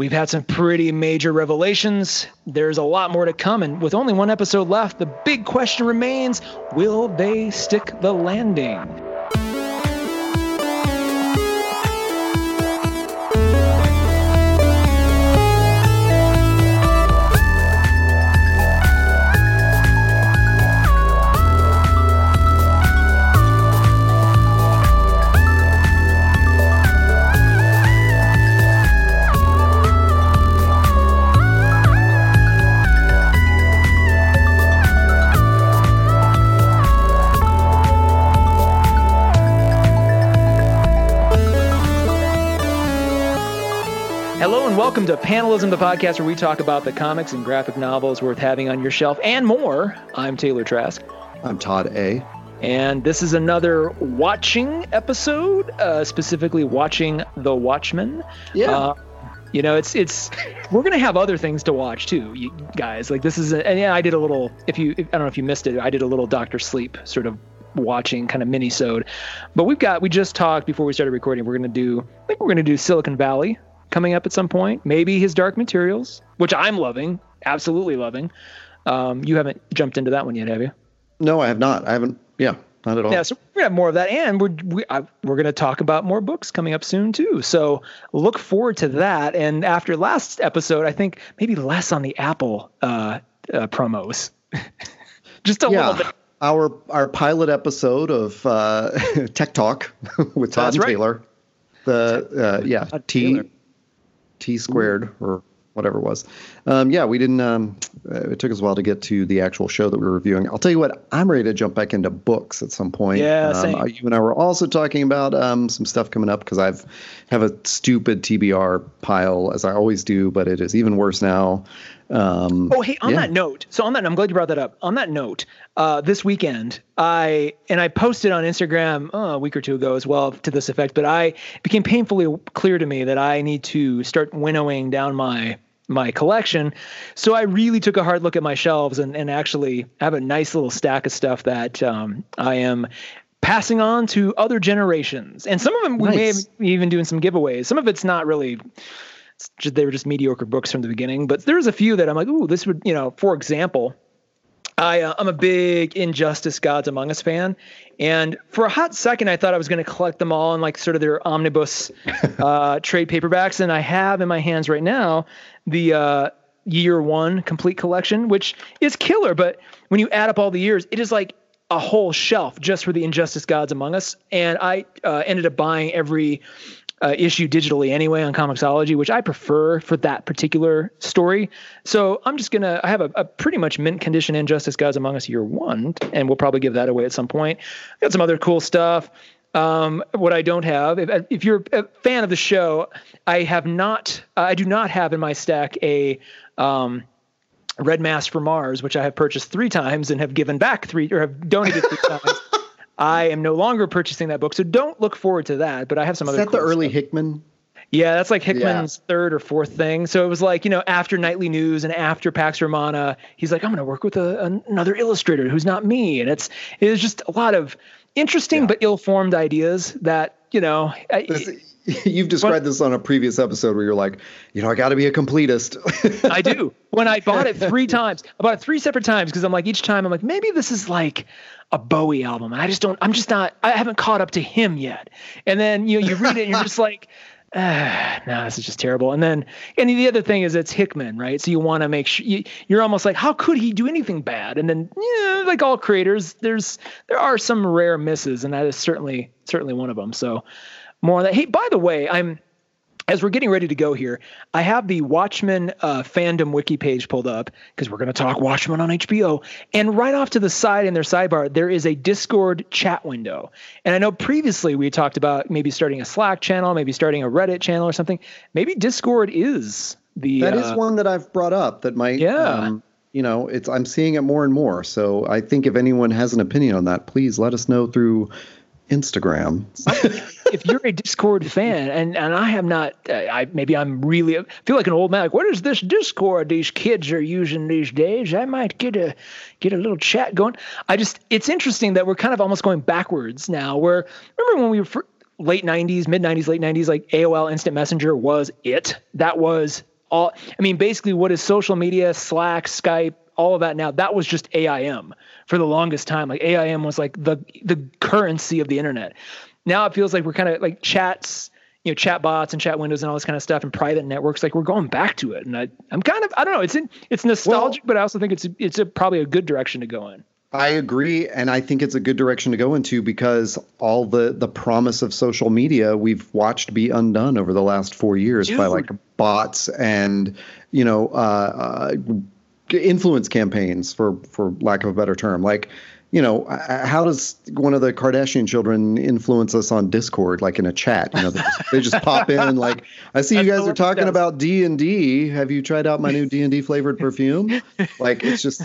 We've had some pretty major revelations. There's a lot more to come, and with only one episode left, the big question remains will they stick the landing? And welcome to Panelism, the podcast where we talk about the comics and graphic novels worth having on your shelf and more. I'm Taylor Trask. I'm Todd A. And this is another watching episode, uh, specifically watching The Watchmen. Yeah. Uh, you know, it's it's we're gonna have other things to watch too, you guys. Like this is, a, and yeah, I did a little. If you, if, I don't know if you missed it, I did a little Doctor Sleep sort of watching kind of mini sode. But we've got we just talked before we started recording. We're gonna do. I think we're gonna do Silicon Valley coming up at some point. Maybe his Dark Materials, which I'm loving, absolutely loving. Um, you haven't jumped into that one yet, have you? No, I have not. I haven't. Yeah, not at all. Yeah, so we're gonna have more of that, and we're we, I, we're gonna talk about more books coming up soon too. So look forward to that. And after last episode, I think maybe less on the Apple uh, uh, promos, just a yeah. little bit. Our our pilot episode of uh, Tech Talk with Todd That's and right. Taylor. The uh, yeah Todd T Taylor. T squared or whatever it was. Um, yeah, we didn't. Um, it took us a while to get to the actual show that we were reviewing. I'll tell you what. I'm ready to jump back into books at some point. Yeah, um, same. You and I were also talking about um, some stuff coming up because I've have a stupid TBR pile as I always do, but it is even worse now. Um, Oh, hey, on yeah. that note, so on that, I'm glad you brought that up. On that note, uh, this weekend, I and I posted on Instagram uh, a week or two ago as well to this effect, but I it became painfully clear to me that I need to start winnowing down my my collection. So I really took a hard look at my shelves and, and actually have a nice little stack of stuff that um, I am passing on to other generations. And some of them we may Nice. even doing some giveaways. Some of it's not really they were just mediocre books from the beginning. But there's a few that I'm like, ooh, this would, you know, for example, I, uh, I'm a big Injustice Gods Among Us fan. And for a hot second, I thought I was going to collect them all in like sort of their omnibus uh, trade paperbacks. And I have in my hands right now the uh, year one complete collection, which is killer. But when you add up all the years, it is like a whole shelf just for the Injustice Gods Among Us. And I uh, ended up buying every uh, issue digitally anyway on Comixology, which I prefer for that particular story. So I'm just gonna. I have a, a pretty much mint condition Injustice Gods Among Us Year One, and we'll probably give that away at some point. Got some other cool stuff. Um, what I don't have, if, if you're a fan of the show, I have not. I do not have in my stack a. Um, Red Mass for Mars, which I have purchased three times and have given back three or have donated three times. I am no longer purchasing that book, so don't look forward to that. But I have some Is other. Is that the early stuff. Hickman? Yeah, that's like Hickman's third or fourth thing. So it was like, you know, after Nightly News and after Pax Romana, he's like, I'm going to work with a, another illustrator who's not me. And it's, it's just a lot of interesting Yeah. but ill formed ideas that, you know, I, This, you've described this on a previous episode where you're like, you know, I got to be a completist. I do. When I bought it three times, I bought it three separate times because I'm like, each time I'm like, maybe this is like a Bowie album. And I just don't, I'm just not, I haven't caught up to him yet. And then, you know, you read it and you're just like, ah, no, this is just terrible. And then, and the other thing is it's Hickman, right? So you want to make sure you, you're almost like, how could he do anything bad? And then, yeah, like all creators, there's, there are some rare misses and that is certainly, certainly one of them. So more on that. Hey, by the way, I'm, as we're getting ready to go here, I have the Watchmen uh, fandom wiki page pulled up because we're going to talk Watchmen on HBO. And right off to the side in their sidebar, there is a Discord chat window. And I know previously we talked about maybe starting a Slack channel, maybe starting a Reddit channel or something. Maybe Discord is the. That is uh, one that I've brought up that might, Yeah. um, you know, it's I'm seeing it more and more. So I think if anyone has an opinion on that, please let us know through Instagram. if you're a Discord fan, and and I am not, uh, I maybe I'm really I feel like an old man. Like, what is this Discord these kids are using these days? I might get a get a little chat going. I just, it's interesting that we're kind of almost going backwards now. Where remember when we were late '90s, mid '90s, late '90s, like AOL Instant Messenger was it. That was all I mean, basically what is social media, Slack, Skype, all of that now, that was just AIM for the longest time. Like AIM was like the the currency of the internet. Now it feels like we're kind of like chats, you know, chat bots and chat windows and all this kind of stuff and private networks. Like we're going back to it. And I, I'm kind of I don't know, it's in, it's nostalgic, well, but I also think it's it's a, probably a good direction to go in. I agree, and I think it's a good direction to go into because all the the promise of social media we've watched be undone over the last four years Dude. by like bots and you know uh, uh, influence campaigns for for lack of a better term. Like you know uh, how does one of the kardashian children influence us on discord like in a chat? You know they just, they just pop in like i see you guys are talking about d&d have you tried out my new d&d flavored perfume? Like it's just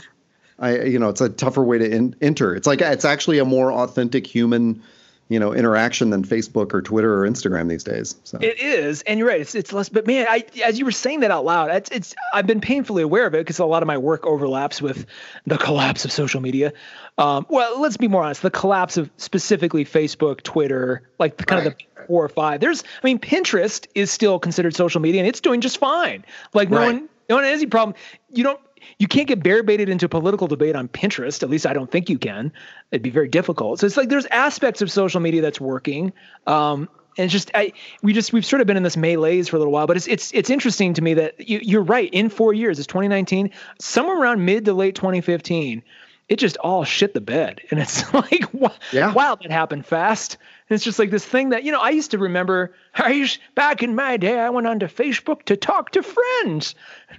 i you know it's a tougher way to in, enter. It's like it's actually a more authentic human you know interaction than Facebook or Twitter or Instagram these days. So it is, and you're right. It's it's less. But man, I as you were saying that out loud, it's it's I've been painfully aware of it because a lot of my work overlaps with the collapse of social media. Um, well, let's be more honest. The collapse of specifically Facebook, Twitter, like the, kind right. of the four or five. There's, I mean, Pinterest is still considered social media, and it's doing just fine. Like no right. one, no one has any problem. You don't you can't get bear baited into political debate on Pinterest. At least I don't think you can. It'd be very difficult. So it's like there's aspects of social media that's working. Um, and it's just I we just we've sort of been in this melee's for a little while, but it's it's it's interesting to me that you, you're right. In four years, it's 2019, somewhere around mid to late 2015, it just all shit the bed, and it's like wow, yeah. wow that happened fast. And it's just like this thing that, you know, I used to remember I used, back in my day, I went onto Facebook to talk to friends,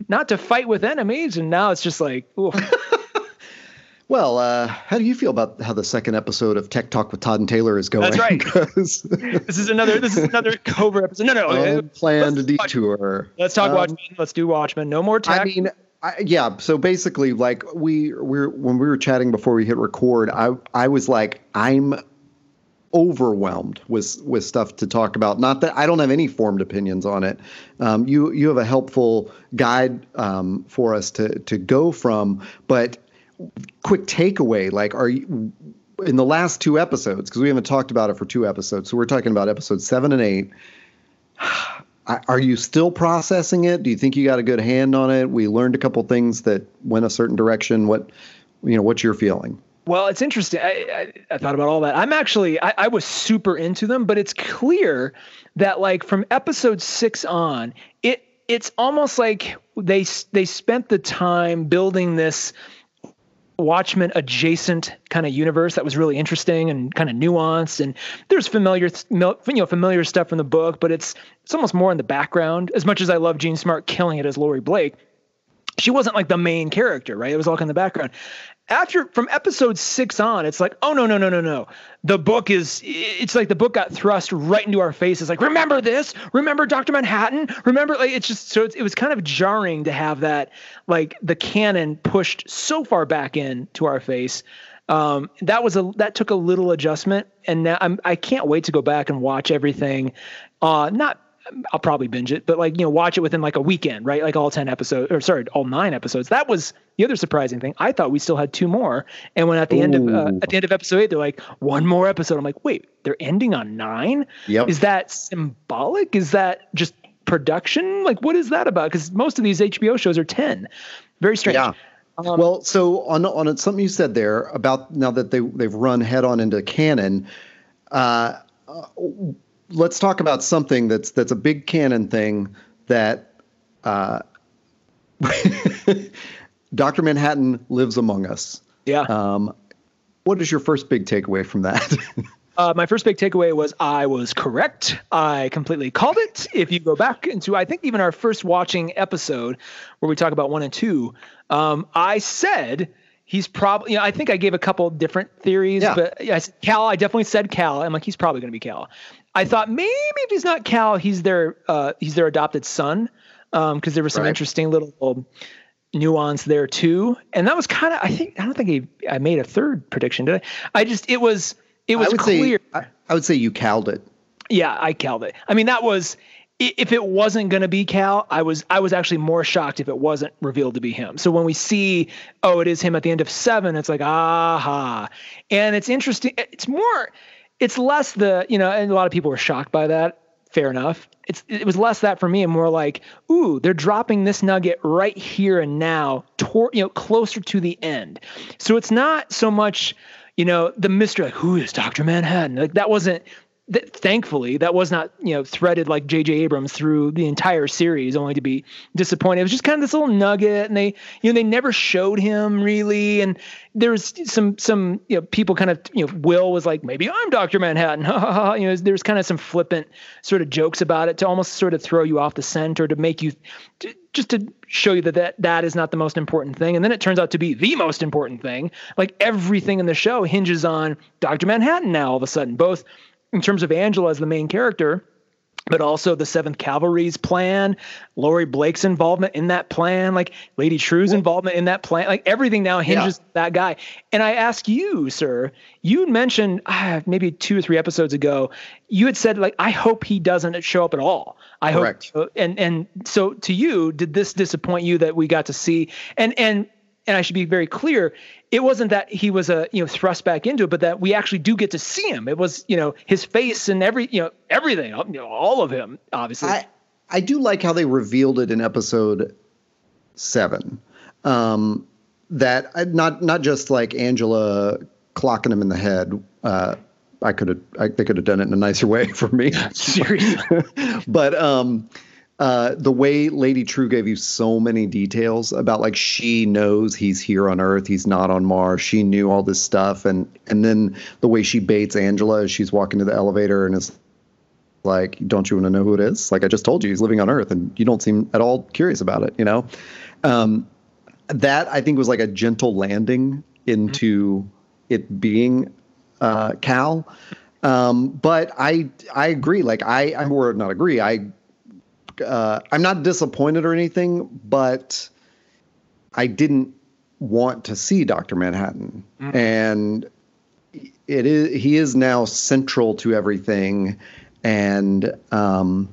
not to fight with enemies. And now it's just like, Well, uh, how do you feel about how the second episode of Tech Talk with Todd and Taylor is going? That's right. this is another this is another covert episode. No, no, unplanned let's detour. Let's talk um, Watchmen. Let's do Watchmen. No more tech. I mean, I, yeah. So basically, like we we when we were chatting before we hit record, I I was like, I'm overwhelmed with with stuff to talk about. Not that I don't have any formed opinions on it. Um, you you have a helpful guide um, for us to to go from. But quick takeaway, like, are you in the last two episodes? Because we haven't talked about it for two episodes, so we're talking about episodes seven and eight. Are you still processing it? Do you think you got a good hand on it? We learned a couple things that went a certain direction. What you know? What's your feeling? Well, it's interesting. I, I, I, thought about all that. I'm actually, I, I was super into them, but it's clear that like from episode six on, it it's almost like they they spent the time building this Watchmen adjacent kind of universe that was really interesting and kind of nuanced. And there's familiar, you know, familiar stuff from the book, but it's it's almost more in the background. As much as I love Jean Smart killing it as Laurie Blake, she wasn't like the main character, right? It was all in the background after from episode six on, it's like, oh no, no, no, no, no. The book is it's like the book got thrust right into our faces. Like, remember this? Remember Dr. Manhattan? Remember like it's just so it's, it was kind of jarring to have that like the canon pushed so far back in to our face. Um, that was a that took a little adjustment, and now I'm I can't wait to go back and watch everything. Uh, not I'll probably binge it, but like, you know, watch it within like a weekend, right? Like all 10 episodes or sorry, all nine episodes. That was the other surprising thing. I thought we still had two more. And when at the Ooh. end of, uh, at the end of episode eight, they're like one more episode. I'm like, wait, they're ending on nine. Yep. Is that symbolic? Is that just production? Like, what is that about? Cause most of these HBO shows are 10. Very strange. Yeah. Um, well, so on, on something you said there about now that they, they've run head on into canon, uh, uh let's talk about something that's that's a big canon thing that uh, Dr. Manhattan lives among us. Yeah. Um, what is your first big takeaway from that? uh, my first big takeaway was I was correct. I completely called it. If you go back into, I think even our first watching episode where we talk about one and two, um, I said he's probably, you know, I think I gave a couple different theories, yeah. but yeah, Cal, I definitely said Cal. I'm like, he's probably going to be Cal. I thought maybe if he's not Cal, he's their uh, he's their adopted son because um, there was some right. interesting little nuance there too. And that was kind of I think I don't think he, I made a third prediction did I? I just it was it was I clear. Say, I, I would say you called it. Yeah, I called it. I mean that was if it wasn't going to be Cal, I was I was actually more shocked if it wasn't revealed to be him. So when we see, oh, it is him at the end of seven, it's like aha, and it's interesting. It's more it's less the you know and a lot of people were shocked by that fair enough. It's it was less that for me and more like, ooh, they're dropping this nugget right here and now, toward you know, closer to the end. So it's not so much, you know, the mystery like who is Doctor Manhattan? Like that wasn't that thankfully that was not you know threaded like J.J. Abrams through the entire series, only to be disappointed. It was just kind of this little nugget, and they you know they never showed him really, and there was some some you know people kind of you know Will was like maybe I'm Doctor Manhattan, you know there's kind of some flippant sort of jokes about it to almost sort of throw you off the scent or to make you. To, just to show you that, that that is not the most important thing. And then it turns out to be the most important thing. Like everything in the show hinges on Dr. Manhattan now all of a sudden, both in terms of Angela as the main character, but also the Seventh Cavalry's plan, Laurie Blake's involvement in that plan, like Lady Trieu's involvement in that plan, like everything now hinges yeah. that guy. And I ask you, sir, you mentioned uh, maybe two or three episodes ago, you had said like, I hope he doesn't show up at all. I Correct. hope, and and so to you, did this disappoint you that we got to see? And and and I should be very clear, it wasn't that he was a you know thrust back into it, but that we actually do get to see him. It was you know his face and every you know everything, you know, all of him, obviously. I, I do like how they revealed it in episode seven. Um, that uh, not not just like Angela clocking him in the head. Uh, I could have they could have done it in a nicer way for me. Seriously, but um, uh, the way Lady Trieu gave you so many details about like she knows he's here on Earth, he's not on Mars. She knew all this stuff, and and then the way she baits Angela as she's walking to the elevator and is like, "Don't you want to know who it is?" Like I just told you, he's living on Earth, and you don't seem at all curious about it. You know, um, that I think was like a gentle landing into mm-hmm. it being uh, Cal. Um, but I I agree. Like I I or not agree. I uh, I'm not disappointed or anything, but I didn't want to see Doctor Manhattan, mm. and it is he is now central to everything, and um,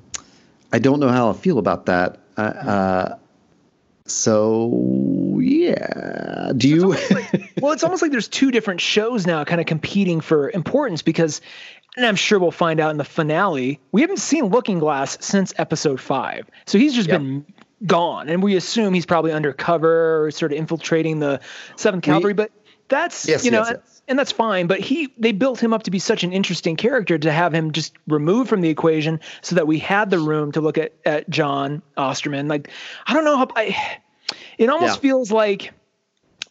I don't know how I feel about that. Uh, uh, so yeah, do you? like, well, it's almost like there's two different shows now, kind of competing for importance because and I'm sure we'll find out in the finale. We haven't seen Looking Glass since episode five, so he's just yep. been gone, and we assume he's probably undercover or sort of infiltrating the Seventh Cavalry. We, but that's yes, you know, yes, yes. and that's fine. But he they built him up to be such an interesting character to have him just removed from the equation, so that we had the room to look at at John Osterman. Like I don't know how I. It almost yeah. feels like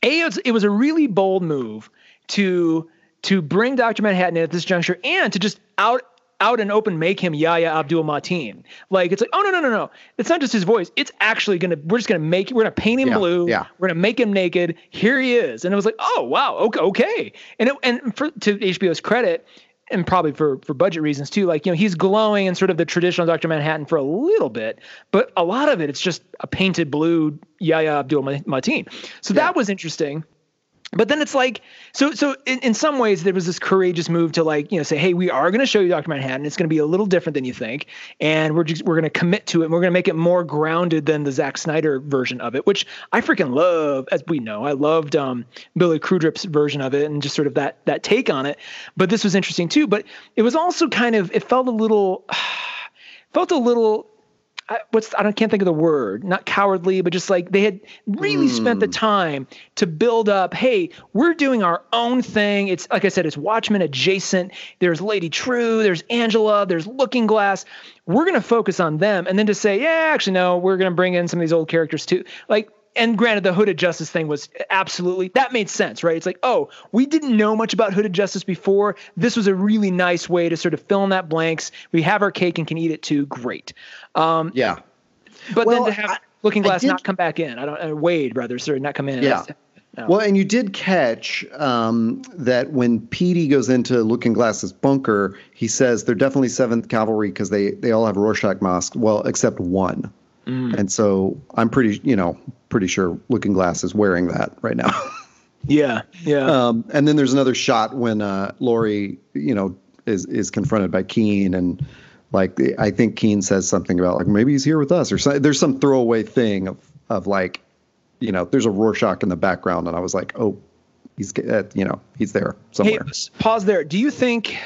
a it was a really bold move to to bring Dr. Manhattan in at this juncture and to just out out and open make him Yahya Abdul Mateen. Like it's like, oh no, no, no, no. It's not just his voice. It's actually gonna we're just gonna make we're gonna paint him yeah, blue. Yeah. We're gonna make him naked. Here he is. And it was like, oh wow, okay, okay. And it, and for to HBO's credit, and probably for for budget reasons too, like you know, he's glowing in sort of the traditional Dr. Manhattan for a little bit, but a lot of it it's just a painted blue Yahya Abdul Mateen. So yeah. that was interesting but then it's like so so in, in some ways there was this courageous move to like you know say hey we are going to show you dr manhattan. It's going to be a little different than you think and we're just we're going to commit to it and we're going to make it more grounded than the Zack Snyder version of it which i freaking love as we know. I loved um, billy Crudup's version of it and just sort of that that take on it. But this was interesting too. But it was also kind of it felt a little felt a little I, what's I can't think of the word, not cowardly, but just like they had really mm. spent the time to build up. Hey, we're doing our own thing. It's like I said, it's Watchmen adjacent. There's Lady Trieu, there's Angela, there's Looking Glass. We're gonna focus on them, and then to say, yeah, actually no, we're gonna bring in some of these old characters too. Like and granted, the Hooded Justice thing was absolutely that made sense, right? It's like, oh, we didn't know much about Hooded Justice before. This was a really nice way to sort of fill in that blanks. We have our cake and can eat it too. Great. Um, yeah. But well, then to have I, Looking Glass did, not come back in, I don't. Uh, Wade rather, sorry, not come in. Yeah. No. Well, and you did catch um, that when Petey goes into Looking Glass's bunker, he says they're definitely Seventh Cavalry because they they all have Rorschach masks. Well, except one. Mm. And so I'm pretty, you know, pretty sure Looking Glass is wearing that right now. yeah, yeah. Um, and then there's another shot when uh, Laurie, you know, is is confronted by Keene, and like I think Keene says something about like maybe he's here with us, or so, there's some throwaway thing of of like, you know, there's a Rorschach in the background, and I was like, oh, he's uh, you know he's there somewhere. Hey, pause there. Do you think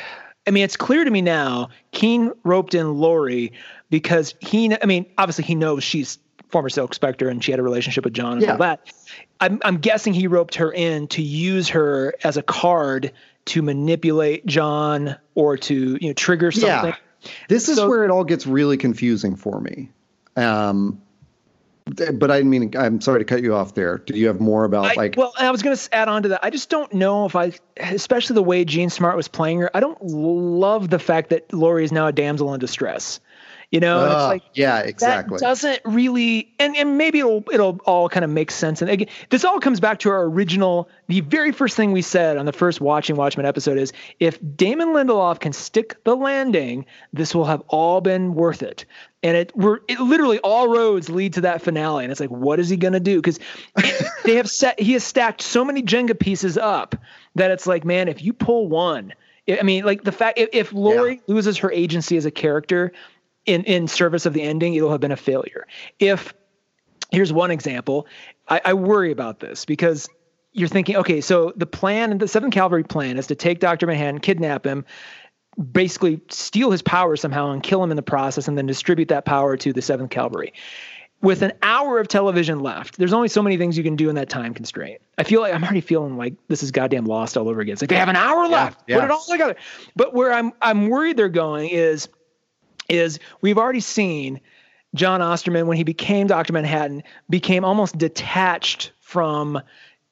I mean, it's clear to me now. Keene roped in Laurie because he. I mean, obviously he knows she's former Silk Spectre and she had a relationship with John and yeah. all that. I'm, I'm guessing he roped her in to use her as a card to manipulate John or to you know trigger something. Yeah. This is so, where it all gets really confusing for me. Um, but I mean, I'm sorry to cut you off there. Do you have more about I, like? Well, I was going to add on to that. I just don't know if I, especially the way Jean Smart was playing her. I don't love the fact that Laurie is now a damsel in distress. You know, uh, it's like yeah, exactly. That doesn't really, and and maybe it'll it'll all kind of make sense. And again, this all comes back to our original. The very first thing we said on the first Watching Watchmen episode is, if Damon Lindelof can stick the landing, this will have all been worth it. And it we're it literally all roads lead to that finale. And it's like, what is he gonna do? Because they have set he has stacked so many Jenga pieces up that it's like, man, if you pull one. I mean, like the fact if, if Laurie yeah. loses her agency as a character, in in service of the ending, it'll have been a failure. If here's one example, I, I worry about this because you're thinking, okay, so the plan, the Seventh Cavalry plan, is to take Doctor Manhattan, kidnap him, basically steal his power somehow, and kill him in the process, and then distribute that power to the Seventh Cavalry. With an hour of television left, there's only so many things you can do in that time constraint. I feel like I'm already feeling like this is goddamn lost all over again. It's like they have an hour left. Yeah, yeah. Put it all together. But where I'm I'm worried they're going is is we've already seen John Osterman when he became Dr. Manhattan became almost detached from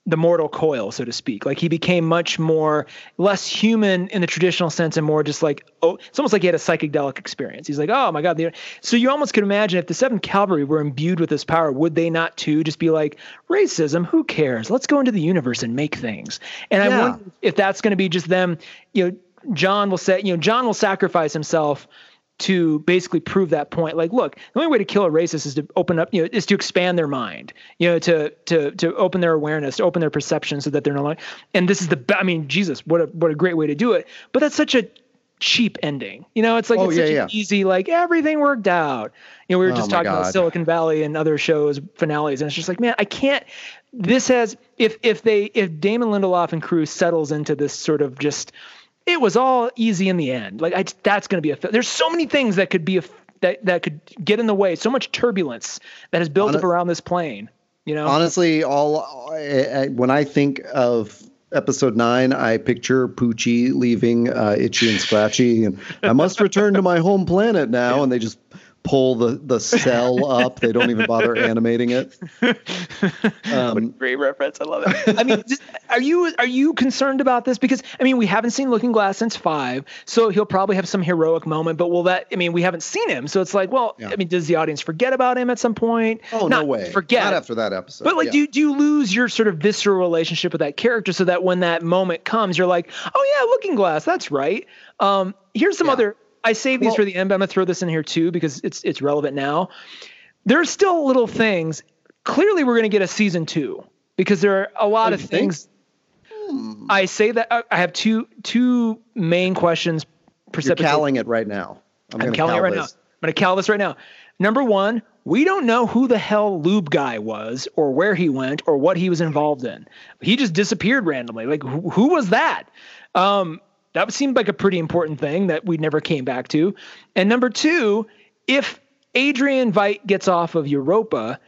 the mortal coil, so to speak. Like he became much more less human in the traditional sense and more just like oh, it's almost like he had a psychedelic experience. He's like, oh my god. So you almost could imagine if the Seventh Cavalry were imbued with this power, would they not too just be like racism? Who cares? Let's go into the universe and make things. And yeah. I wonder if that's going to be just them. You know, John will say, you know, John will sacrifice himself to basically prove that point. Like, look, the only way to kill a racist is to open up, you know, is to expand their mind, you know, to to to open their awareness, to open their perception, so that they're not like And this is the, I mean, Jesus, what a what a great way to do it. But that's such a cheap ending. You know, it's like oh, it's yeah, such yeah. an easy, like everything worked out. You know, we were just oh talking about Silicon Valley and other shows finales, and it's just like, man, I can't. This has if if they if Damon Lindelof and crew settles into this sort of just it was all easy in the end. Like I, that's going to be a. There's so many things that could be a that that could get in the way. So much turbulence that has built up around this plane. You know, honestly, all I, I, when I think of episode nine, I picture Poochie leaving uh, Itchy and Scratchy, and I must return to my home planet now. Yeah. And they just pull the the cell up. They don't even bother animating it. Um, great reference. I love it. I mean, just, are you are you concerned about this? Because I mean, we haven't seen Looking Glass since five, so he'll probably have some heroic moment. But will that? I mean, we haven't seen him, so it's like, well, yeah. I mean, does the audience forget about him at some point? Oh Not no way. Forget. Not after that episode. But like, yeah. do do you lose your sort of visceral relationship with that character so that when that moment comes, you're like, oh yeah, Looking Glass, that's right. Um, here's some yeah. other I save these well, for the end, but I'm gonna throw this in here too because it's it's relevant now. There's still little things. Clearly, we're gonna get a season two because there are a lot of things. Hmm. I say that uh, I have two two main questions. You're calling it right now. I'm, I'm calling it right this. now. I'm gonna cal this right now. Number one, we don't know who the hell Lube Guy was, or where he went, or what he was involved in. He just disappeared randomly. Like, who, who was that? Um, that seemed like a pretty important thing that we never came back to. And number two, if Adrian Veidt gets off of Europa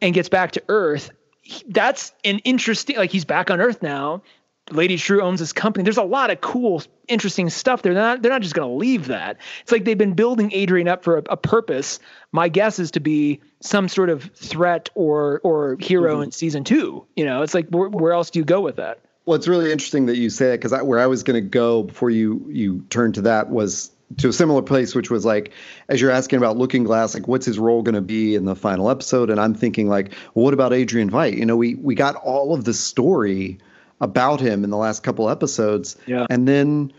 and gets back to Earth, that's an interesting. Like he's back on Earth now. Lady Trieu owns this company. There's a lot of cool, interesting stuff there. They're not, they're not just going to leave that. It's like they've been building Adrian up for a, a, purpose. My guess is to be some sort of threat or or hero mm-hmm. in season two. You know, it's like where, where else do you go with that? Well, it's really interesting that you say that because where I was going to go before you you turned to that was to a similar place, which was like, as you're asking about Looking Glass, like what's his role going to be in the final episode? And I'm thinking like, well, what about Adrian Veidt? You know, we we got all of the story about him in the last couple episodes, yeah, and then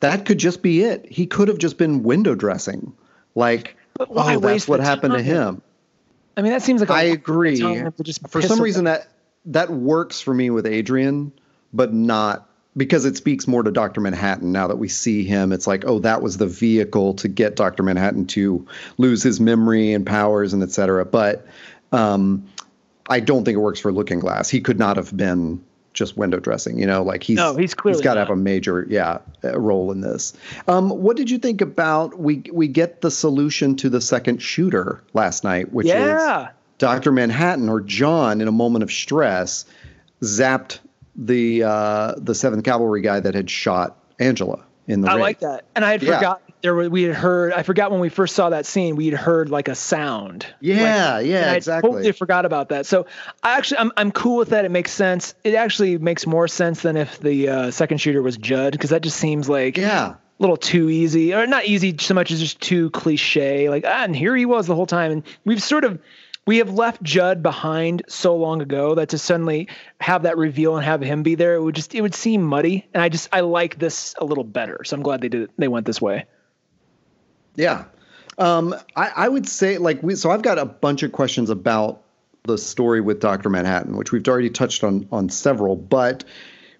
that could just be it. He could have just been window dressing, like, oh, that's what happened time? to him. I mean, that seems like I agree. For some reason, that that works for me with Adrian, but not because it speaks more to Dr. Manhattan now that we see him. It's like, oh, that was the vehicle to get Dr. Manhattan to lose his memory and powers and et cetera. But um, I don't think it works for Looking Glass. He could not have been just window dressing. You know, like he's no, he's he's got to have a major yeah role in this. Um, what did you think about we we get the solution to the second shooter last night, which yeah. is Doctor Manhattan or John in a moment of stress zapped the uh, the Seventh Cavalry guy that had shot Angela in the. I ring. like that, and I had Yeah. forgot there were, we had heard. I forgot when we first saw that scene, we had heard like a sound. Yeah, Like, yeah, I exactly. Totally forgot about that. So I actually, I'm I'm cool with that. It makes sense. It actually makes more sense than if the uh, second shooter was Judd, because that just seems like Yeah. a little too easy, or not easy so much as just too cliche. Like, ah, and here he was the whole time, and we've sort of. We have left Judd behind so long ago that to suddenly have that reveal and have him be there, it would just it would seem muddy. And I just I like this a little better, so I'm glad they did it. They went this way. Yeah. Um, I, I would say like we so I've got a bunch of questions about the story with Dr. Manhattan, which we've already touched on on several, but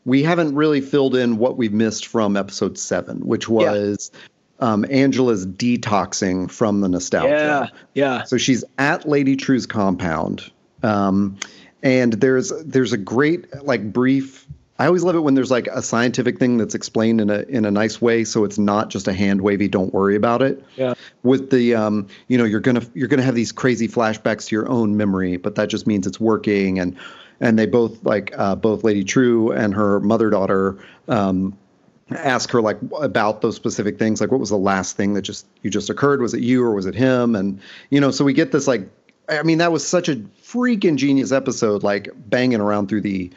we haven't really filled in what we've missed from episode seven, which was um, Angela's detoxing from the nostalgia. Yeah, yeah. So she's at Lady Trieu's compound, um, and there's there's a great like brief. I always love it when there's like a scientific thing that's explained in a in a nice way, so it's not just a hand wavy. Don't worry about it. Yeah. With the um, you know, you're gonna you're gonna have these crazy flashbacks to your own memory, but that just means it's working. And and they both like uh, both Lady Trieu and her mother daughter. Um, ask her like about those specific things like what was the last thing that just you just occurred? Was it you or was it him? And you know so we get this like i mean that was such a freaking genius episode like banging around through the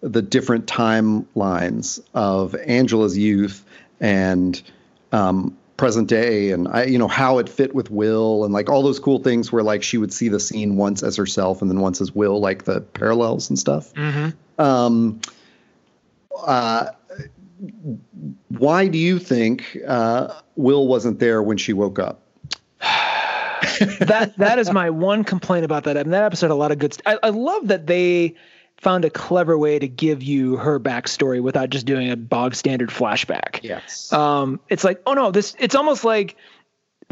the different timelines of angela's youth and um present day and i you know how it fit with will and like all those cool things where like she would see the scene once as herself and then once as will like the parallels and stuff. Mm-hmm. um, uh, why do you think uh, Will wasn't there when she woke up? that that is my one complaint about that. I mean, that episode had a lot of good. St- I, I love that they found a clever way to give you her backstory without just doing a bog standard flashback. Yes. Um, it's like, oh no, this. It's almost like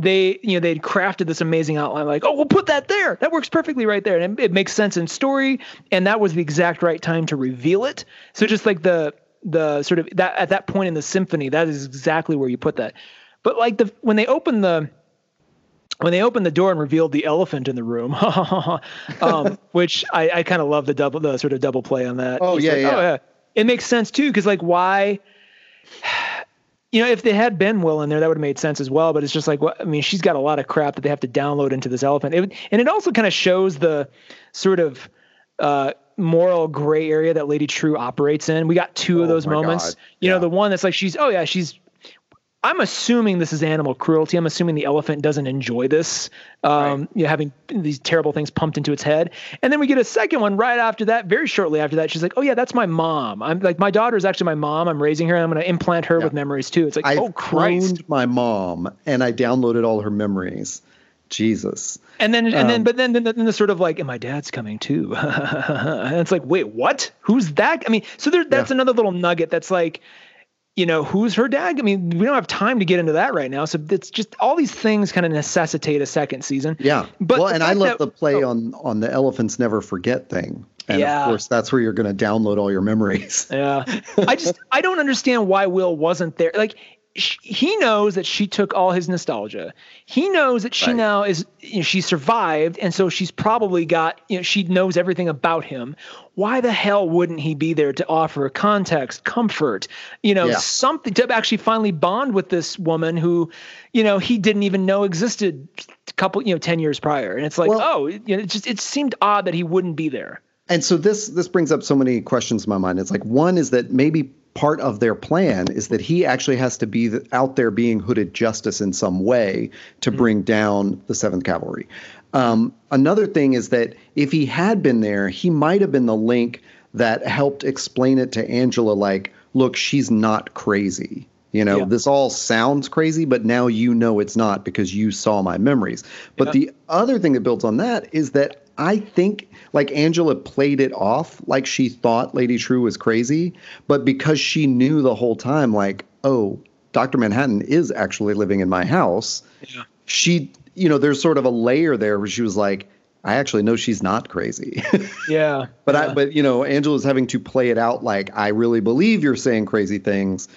they, you know, they'd crafted this amazing outline. Like, oh, we'll put that there. That works perfectly right there, and it, it makes sense in story. And that was the exact right time to reveal it. So just like the the sort of that at that point in the symphony, that is exactly where you put that. But like the when they open the when they opened the door and revealed the elephant in the room, um, which I, I kind of love the double, the sort of double play on that. Oh, yeah, like, yeah. It makes sense too, because like why, you know, if they had Ben Will in there, that would have made sense as well. But it's just like, what I mean, she's got a lot of crap that they have to download into this elephant, it, and it also kind of shows the sort of uh, moral gray area that Lady Trieu operates in. We got two of Oh those moments. God. You know, the one that's like she's, oh yeah, she's I'm assuming this is animal cruelty. I'm assuming the elephant doesn't enjoy this, um, you know, having these terrible things pumped into its head. And then we get a second one right after that, very shortly after that. She's like, "Oh yeah, that's my mom. I'm like, my daughter is actually my mom. I'm raising her. I'm going to implant her with memories too." It's like, I oh Christ. my mom and I downloaded all her memories. Jesus. And then, and then, Um, but then, then, the, then the sort of like, and my dad's coming too. and it's like, wait, what? Who's that? I mean, so there, that's Yeah. another little nugget that's like, you know, who's her dad? I mean, we don't have time to get into that right now. So it's just all these things kind of necessitate a second season. Yeah. But well, and I love that- the play oh. on on the elephants never forget thing. And Yeah. of course, that's where you're going to download all your memories. Yeah. I just I don't understand why Will wasn't there. Like he knows that she took all his nostalgia. He knows that she Right. now is you know, she survived and so she's probably got you know she knows everything about him. Why the hell wouldn't he be there to offer context, comfort, you know, Yeah. something to actually finally bond with this woman who, you know, he didn't even know existed a couple, you know, 10 years prior. And it's like, Well- oh, you know, it just it seemed odd that he wouldn't be there. And so this this brings up so many questions in my mind. It's like one is that maybe part of their plan is that he actually has to be the, out there being hooded justice in some way to bring down the Seventh Cavalry. Um, another thing is that if he had been there, he might have been the link that helped explain it to Angela. Like, look, she's not crazy. You know, Yeah. this all sounds crazy, but now you know it's not because you saw my memories. But the other thing that builds on that is that I think like Angela played it off like she thought Lady Trieu was crazy, but because she knew the whole time, like, oh, Dr. Manhattan is actually living in my house, Yeah. she, you know, there's sort of a layer there where she was like, I actually know she's not crazy. yeah. but yeah. I but you know, Angela's having to play it out like I really believe you're saying crazy things,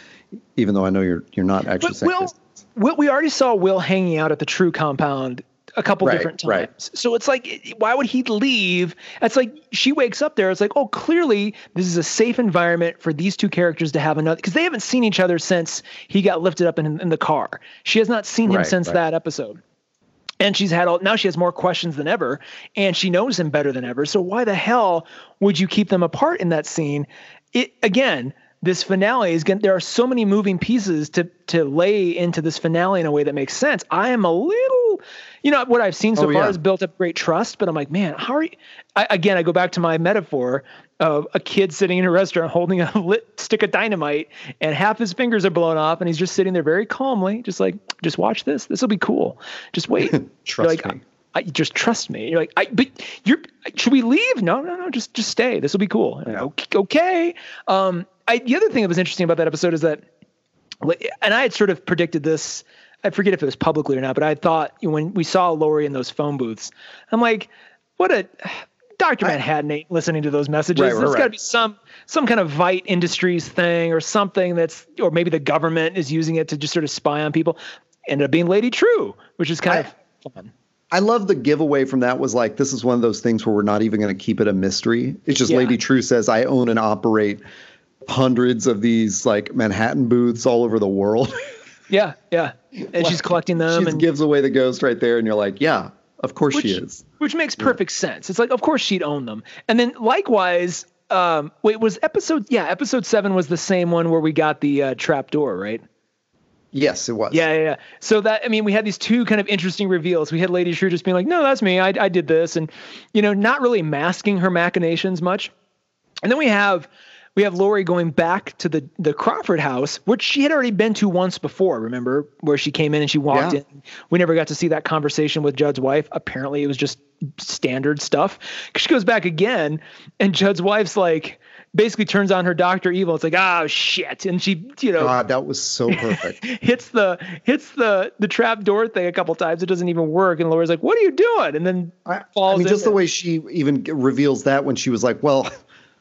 even though I know you're you're not actually but saying Will. Will, we already saw Will hanging out at the Trieu compound a couple Right, different times. right. So it's like, why would he leave? It's like she wakes up there. It's like, oh, clearly this is a safe environment for these two characters to have another because they haven't seen each other since he got lifted up in, in the car. She has not seen him Right, since that episode. And she's had all now she has more questions than ever, and she knows him better than ever. So why the hell would you keep them apart in that scene? It again, this finale is going. There are so many moving pieces to to lay into this finale in a way that makes sense. I am a little, you know, what I've seen so Oh, far yeah. has built up great trust, but I'm like, man, how are you? I, again, I go back to my metaphor of a kid sitting in a restaurant holding a lit stick of dynamite, and half his fingers are blown off, and he's just sitting there very calmly, just like, just watch this. This will be cool. Just wait. Trust like, me. I, just trust me. You're like, I, but you're, should we leave? No, no, no, just, just stay. This will be cool. Yeah. Okay. okay. Um, I, the other thing that was interesting about that episode is that, and I had sort of predicted this. I forget if it was publicly or not, but I thought when we saw Laurie in those phone booths, I'm like, what a Dr. Manhattan ain't listening to those messages. Right, right, There's got to right. be some some kind of Veidt Industries thing or something that's, or maybe the government is using it to just sort of spy on people. Ended up being Lady Trieu, which is kind I- of fun. I love the giveaway from that was like this is one of those things where we're not even going to keep it a mystery. It's just Yeah. Lady Trieu says I own and operate hundreds of these like Manhattan booths all over the world. Yeah, yeah. And she's collecting them she and gives away the ghost right there, and you're like, yeah, of course which, she is. Which makes perfect sense. It's like, of course she'd own them. And then likewise, um, wait, was episode yeah, episode seven was the same one where we got the uh, trap door, right? Yes, it was. Yeah, yeah, yeah. So that I mean, we had these two kind of interesting reveals. We had Lady Trieu just being like, "No, that's me. I, I did this," and you know, not really masking her machinations much. And then we have we have Laurie going back to the the Crawford house, which she had already been to once before. Remember, where she came in and she walked Yeah. in. We never got to see that conversation with Judd's wife. Apparently, it was just standard stuff. She goes back again, and Judd's wife's like. Basically turns on her Doctor Evil. It's like, oh shit, and she, you know, God, that was so perfect. hits the hits the the trap door thing a couple times. It doesn't even work, and Laura's like, "What are you doing?" And then I, falls I mean, in just the way she even reveals that when she was like, "Well,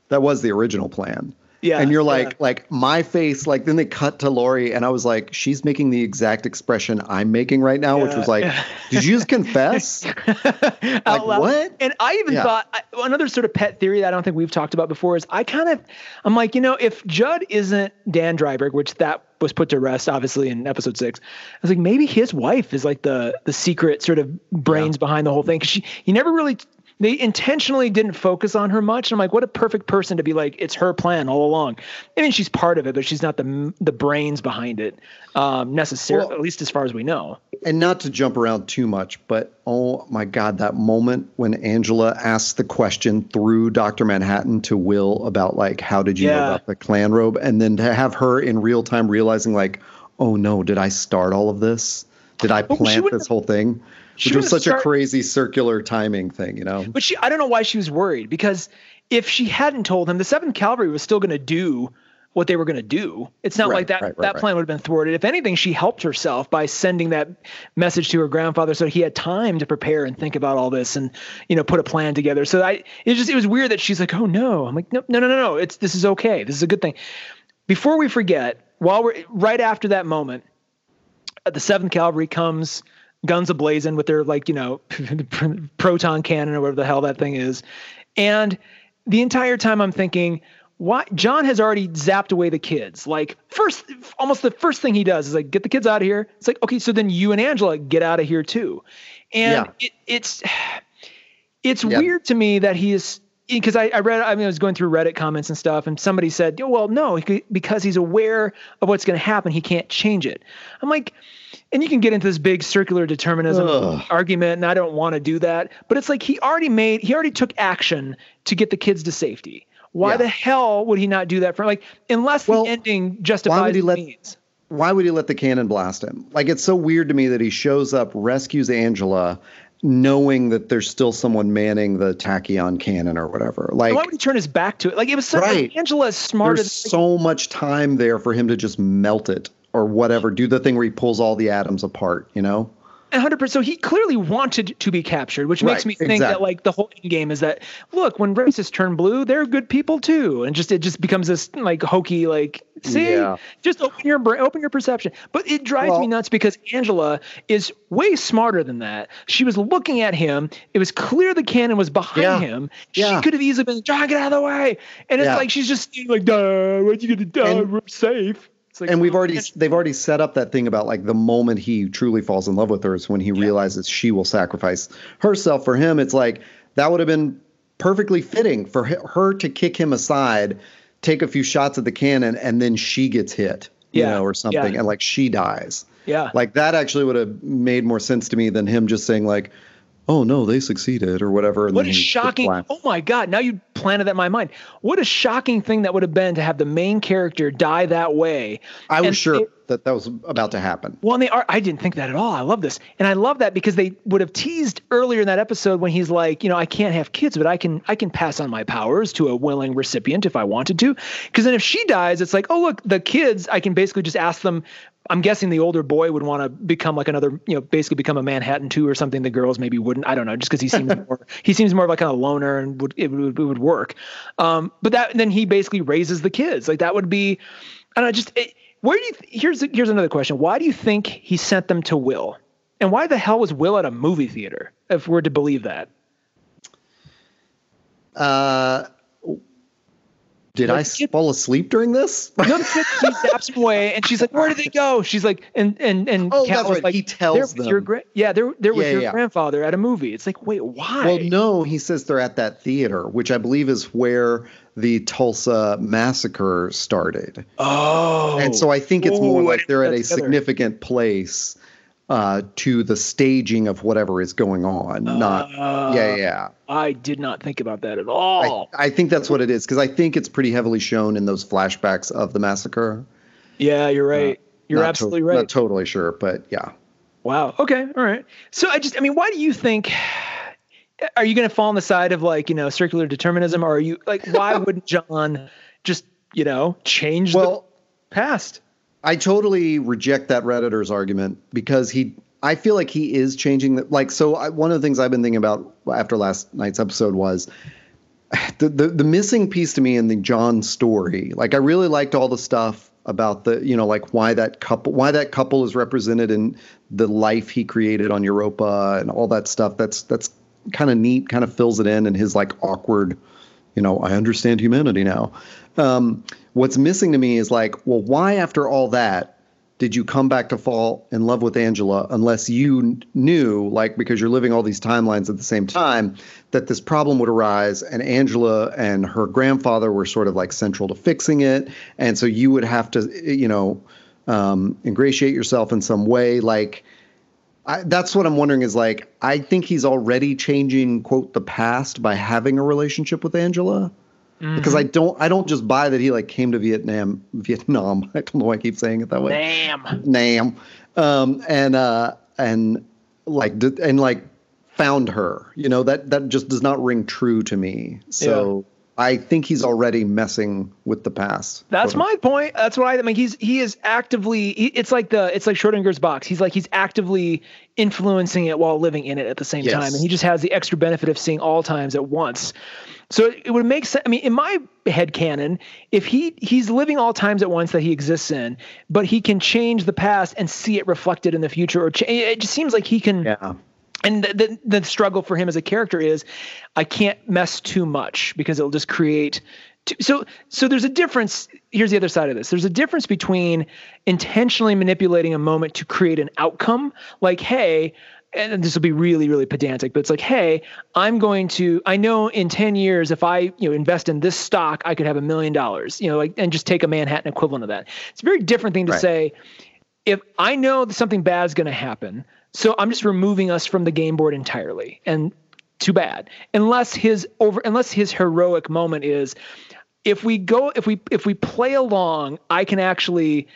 that was the original plan." Yeah, and you're like, yeah. like my face, like then they cut to Laurie, and I was like, she's making the exact expression I'm making right now, which was like, yeah. did you just confess? out Like, loud. what? And I even Yeah. thought I- another sort of pet theory that I don't think we've talked about before is I kind of I'm like, you know, if Judd isn't Dan Dreiberg, which that was put to rest obviously in episode six, I was like, maybe his wife is like the the secret sort of brains behind the whole thing because she he never really. They intentionally didn't focus on her much. And I'm like, what a perfect person to be like, it's her plan all along. I mean, she's part of it, but she's not the the brains behind it um, necessarily, Well- at least as far as we know. and not to jump around too much, but oh my God, that moment when Angela asks the question through Dr. Manhattan to Will about like, how did you know about the Klan robe? And then to have her in real time realizing like, oh no, did I start all of this? Did I plant this whole thing? She Which was such a crazy circular timing thing, you know? But she, I don't know why she was worried because if she hadn't told him, the Seventh Cavalry was still going to do what they were going to do. It's not Right, like that right, right, that plan would have been thwarted. If anything, she helped herself by sending that message to her grandfather so he had time to prepare and think about all this and you know put a plan together. So I it just it was weird that she's like, "Oh no." I'm like, "No, no, no, no, no. It's this is okay. This is a good thing." Before we forget, while we're right after that moment, uh, the Seventh Cavalry comes, guns ablazing with their like you know proton cannon or whatever the hell that thing is, and the entire time I'm thinking, why John has already zapped away the kids. Like first, almost the first thing he does is like get the kids out of here. It's like okay, so then you and Angela get out of here too, and Yeah. it, it's it's Yeah. weird to me that he is because I, I read I mean I was going through Reddit comments and stuff and somebody said oh, well no because he's aware of what's going to happen he can't change it I'm like and you can get into this big circular determinism Ugh. argument and I don't want to do that but it's like he already made he already took action to get the kids to safety why Yeah. the hell would he not do that for like unless Well, the ending justifies he the let- means why would he let the cannon blast him? Like it's so weird to me that he shows up, rescues Angela, knowing that there's still someone manning the tachyon cannon or whatever. Like why would he turn his back to it like it was so Right. like, Angela is smarter there's than, so much time there for him to just melt it or whatever, do the thing where he pulls all the atoms apart, you know? hundred percent. So he clearly wanted to be captured, which makes Right, me think exactly. that like the whole game is that look, when racists turn blue, they're good people too, and just it just becomes this like hokey like see, Yeah. just open your brain, open your perception. But it drives me nuts because Angela is way smarter than that. She was looking at him. It was clear the cannon was behind Yeah. him. Yeah. She could have easily been, John, get out of the way. And it's like she's just like, duh, what you gonna do? We're safe. Like, and we've already man. they've already set up that thing about like the moment he truly falls in love with her is when he realizes she will sacrifice herself for him it's like that would have been perfectly fitting for her to kick him aside take a few shots at the cannon and then she gets hit you know or something yeah. and like she dies Yeah. like that actually would have made more sense to me than him just saying like oh no they succeeded or whatever What a shocking! Oh my God! Now you planted that in my mind. What a shocking thing that would have been to have the main character die that way. i was And sure it- that that was about to happen well, and they are. I didn't think that at all. I love this, and I love that because they would have teased earlier in that episode when he's like, you know, I can't have kids, but I can, I can pass on my powers to a willing recipient if I wanted to. Because then if she dies, it's like, oh look, the kids, I can basically just ask them. I'm guessing the older boy would want to become like another, you know, basically become a Manhattan two or something. The girls maybe wouldn't. I don't know, just because he seems more, he seems more of like kind of loner and would it would, it would work. Um, but that then he basically raises the kids. Like that would be, I don't know, just it, where do you? Here's here's another question. Why do you think he sent them to Will? And why the hell was Will at a movie theater? If we're to believe that. uh did I get- fall asleep during this? No, she zaps him away, and she's like, "Where did they go?" She's like, and and and Oh, Kat that's was right. like, He tells "They're them." Your gra- yeah, they're they're with Yeah, your yeah. grandfather at a movie. It's like, wait, why? Well, no, he says they're at that theater, which I believe is where the Tulsa massacre started. Oh, and so I think it's Ooh, more like they're at a together. significant place uh, to the staging of whatever is going on. Not, Uh, yeah, yeah. I did not think about that at all. I think that's what it is because I think it's pretty heavily shown in those flashbacks of the massacre. yeah, you're right. you're Not to- absolutely right. Not totally sure, but yeah. Wow. Okay. All right. So I just, I mean, why do you think? Are you going to fall on the side of like you know circular determinism, or are you like why wouldn't John just you know change Well, the past? I totally reject that redditor's argument because he I feel like he is changing the like so I, one of the things I've been thinking about after last night's episode was the, the the missing piece to me in the John story. Like I really liked all the stuff about the you know like why that couple why that couple is represented in the life he created on Europa and all that stuff. That's that's kind of neat, kind of fills it in and his like awkward you know, I understand humanity now. Um, what's missing to me is like, well, why after all that did you come back to fall in love with Angela unless you kn- knew, like, because you're living all these timelines at the same time, that this problem would arise and Angela and her grandfather were sort of like central to fixing it. And so you would have to, you know, um, ingratiate yourself in some way. Like, I, that's what I'm wondering is like, I think he's already changing, quote, the past by having a relationship with Angela. Because I don't, I don't just buy that he like came to Vietnam, Vietnam. I don't know why I keep saying it that way. Damn. Nam, um, and uh, and like and like found her. You know that that just does not ring true to me. So I think he's already messing with the past. That's my point. That's what I, I mean. He's he is actively. He, it's like the it's like Schrodinger's box. He's like he's actively influencing it while living in it at the same Yes. time, and he just has the extra benefit of seeing all times at once. So it, it would make sense. I mean, in my head canon, if he he's living all times at once that he exists in, but he can change the past and see it reflected in the future, or cha- it just seems like he can Yeah. And the, the the struggle for him as a character is I can't mess too much because it'll just create too, so so there's a difference here's the other side of this there's a difference between intentionally manipulating a moment to create an outcome like hey and this will be really really pedantic but it's like hey i'm going to i know in 10 years if i you know invest in this stock i could have a million dollars you know like and just take a manhattan equivalent of that it's a very different thing to Right. say if I know that something bad is going to happen, so I'm just removing us from the game board entirely. And too bad. Unless his over unless his heroic moment is if we go if we if we play along, I can actually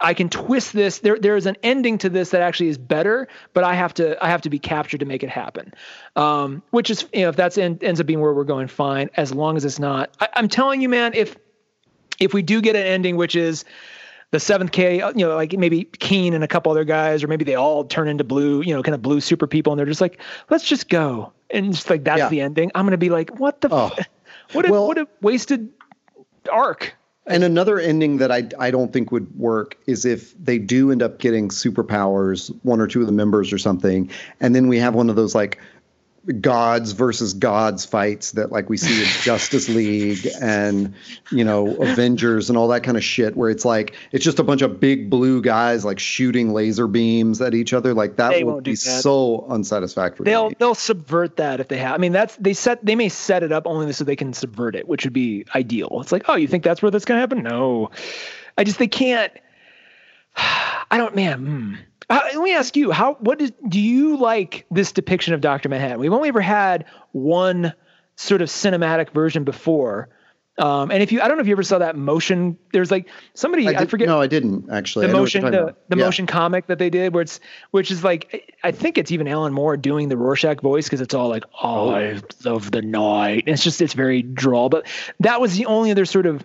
I can twist this. There there is an ending to this that actually is better, but I have to I have to be captured to make it happen. Um, which is you know if that's en- ends up being where we're going, fine. As long as it's not, I, I'm telling you, man, if if we do get an ending which is the seventh K, uh, you know, like maybe Keene and a couple other guys, or maybe they all turn into blue, you know, kind of blue super people, and they're just like, let's just go, and just like that's Yeah. the ending. I'm gonna be like, what the, Oh. f- what a Well- what a wasted arc. And another ending that I I don't think would work is if they do end up getting superpowers, one or two of the members or something, and then we have one of those like gods versus gods fights that like we see in Justice League and you know Avengers and all that kind of shit where it's like it's just a bunch of big blue guys like shooting laser beams at each other like that They would be that. so unsatisfactory. They'll they'll subvert that if they have. I mean, that's they set they may set it up only so they can subvert it, which would be ideal. It's like, oh, you think that's where that's gonna happen? No, I just they can't. I don't, man. hmm. Uh, let me ask you, how what is do you like this depiction of Doctor Manhattan? We've only ever had one sort of cinematic version before. Um, and if you, I don't know if you ever saw that motion. There's like somebody I, did- forget No, I didn't actually. the I motion the, the Yeah. motion comic that they did where it's which is like i think it's even alan moore doing the rorschach voice because it's all like Oh. eyes of the night and it's just it's very drawl but that was the only other sort of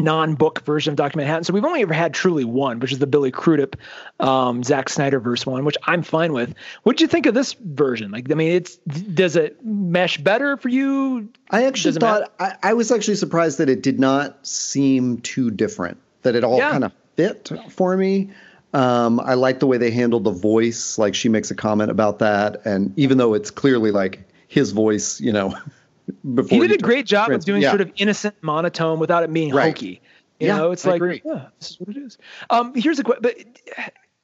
non-book version of Dr. Manhattan. So we've only ever had truly one, which is the Billy Crudup, um, Zack Snyder verse one, which I'm fine with. What did you think of this version? Like, I mean, it's does it mesh better for you? I actually thought I, I was actually surprised that it did not seem too different. That it all Yeah. kind of fit for me. Um, I like the way they handled the voice. Like she makes a comment about that, and even though it's clearly like his voice, you know, before He did a great job of doing yeah. sort of innocent monotone without it being Right. hokey. You Yeah, know, it's I like, yeah, this is what it is. Um, here's a question, but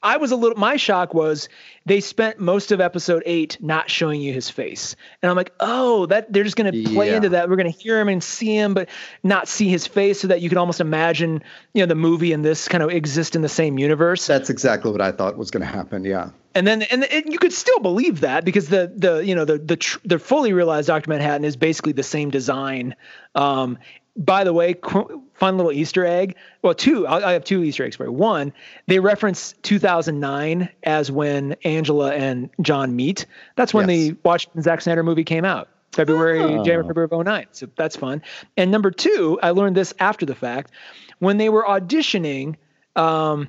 I was a little. My shock was they spent most of episode eight not showing you his face, and I'm like, oh, that they're just going to play Yeah. into that. We're going to hear him and see him, but not see his face, so that you can almost imagine, you know, the movie and this kind of exist in the same universe. That's exactly what I thought was going to happen. Yeah. and then and, and you could still believe that because the the you know the the tr- the fully realized Doctor Manhattan is basically the same design. Um, by the way, qu- fun little Easter egg. Well, two. I, I have two Easter eggs for you. One, they reference 2009 as when Angela and John meet. That's when Yes. the Watchmen Zack Snyder movie came out. February, Oh. January, February of 09. So that's fun. And number two, I learned this after the fact. When they were auditioning, um,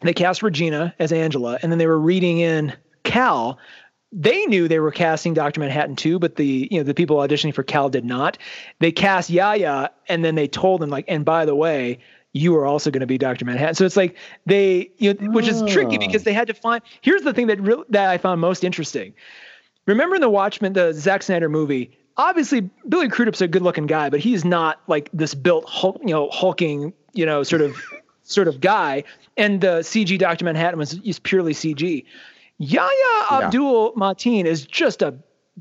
they cast Regina as Angela, and then they were reading in Cal. They knew they were casting Dr. Manhattan too, but the you know the people auditioning for Cal did not. They cast Yahya, and then they told them like, and by the way, you are also going to be Dr. Manhattan. So it's like they, you know, which is tricky Oh. because they had to find. Here's the thing that real that I found most interesting. Remember in the Watchmen, the Zack Snyder movie? Obviously, Billy Crudup's a good-looking guy, but he's not like this built, hulk, you know, hulking, you know, sort of, sort of guy. And the CG Doctor Manhattan was purely CG. Yahya Abdul Mateen is just a.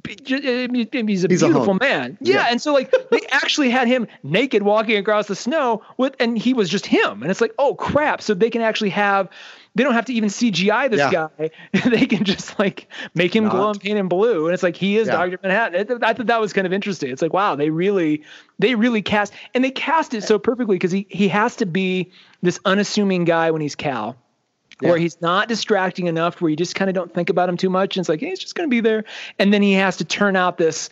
He's a He's beautiful hunk. man. Yeah, Yeah. and so like they actually had him naked walking across the snow with, and he was just him. And it's like, oh crap! So they can actually have, they don't have to even CGI this Yeah. guy. they can just like make him glow Not. and paint him blue, and it's like he is Yeah. Doctor Manhattan. It- I thought that was kind of interesting. It's like wow, they really, they really cast, and they cast it so perfectly because he he has to be this unassuming guy when he's Cal. Where he's not distracting enough, where you just kind of don't think about him too much, and it's like hey, he's just going to be there, and then he has to turn out this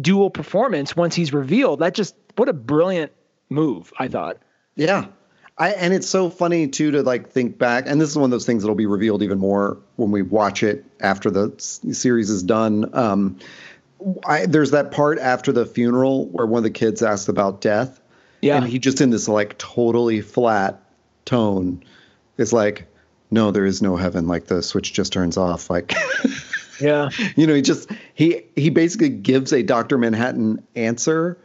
dual performance once he's revealed. That just what a brilliant move, I thought. Yeah. I, and it's so funny too to like think back, and this is one of those things that'll be revealed even more when we watch it after the series is done. Um, I, there's that part after the funeral where one of the kids asks about death, Yeah. and he just in this like totally flat tone is like, "No, there is no heaven. Like the switch just turns off." Like, Yeah. you know, he just he he basically gives a Doctor Manhattan answer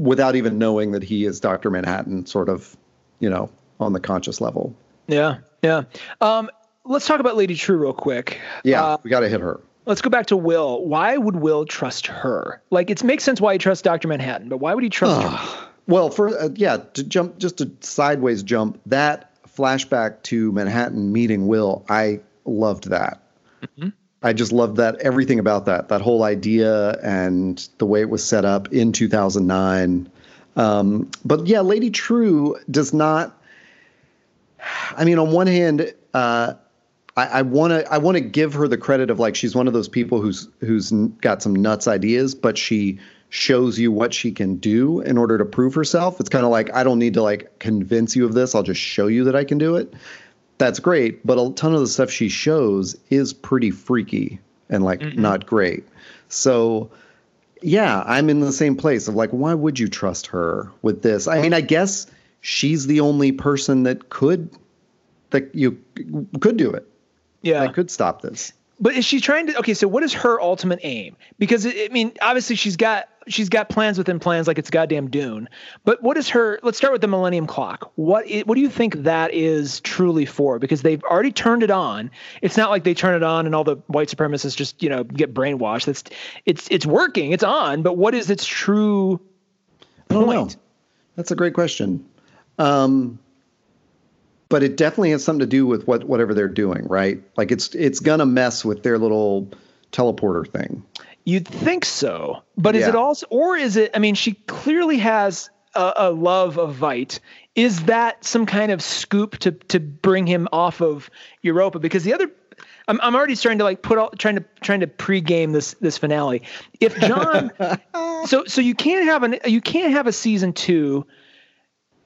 without even knowing that he is Doctor Manhattan, sort of, you know, on the conscious level. Yeah. Yeah. Um, let's talk about Lady Trieu real quick. Yeah, Uh, we got to hit her. let's go back to Will. Why would Will trust her? Like, it makes sense why he trusts Dr. Manhattan, but why would he trust her? Well, for uh, yeah, to jump just a sideways jump, that flashback to Manhattan meeting Will, I loved that. I just loved that everything about that, that whole idea and the way it was set up in 2009. Um, but yeah, Lady Trieu does not. I mean, on one hand, uh, I want to I want to give her the credit of like she's one of those people who's who's got some nuts ideas, but she shows you what she can do in order to prove herself. It's kind of like I don't need to like convince you of this. I'll just show you that I can do it. That's great, but a ton of the stuff she shows is pretty freaky and like mm not great. So yeah, I'm in the same place of like why would you trust her with this? I mean, I guess she's the only person that could that you could do it. Yeah. That could stop this but is she trying to okay so what is her ultimate aim? Because i mean obviously she's got she's got plans within plans like it's goddamn dune. But what is her let's start with the millennium clock. What is, what do you think that is truly for? Because they've already turned it on. It's not like they turn it on and all the white supremacists just you know get brainwashed. That's it's it's working. It's on. But what is its true point? That's a great question. Um but it definitely has something to do with what whatever they're doing, right? Like it's it's gonna mess with their little teleporter thing. You'd think so, but is yeah. it also, or is it? I mean, she clearly has a, a, love of Veidt. Is that some kind of scoop to to bring him off of Europa? Because the other, I'm I'm already starting to like put all trying to trying to pregame this this finale. If John, so so you can't have an you can't have a season two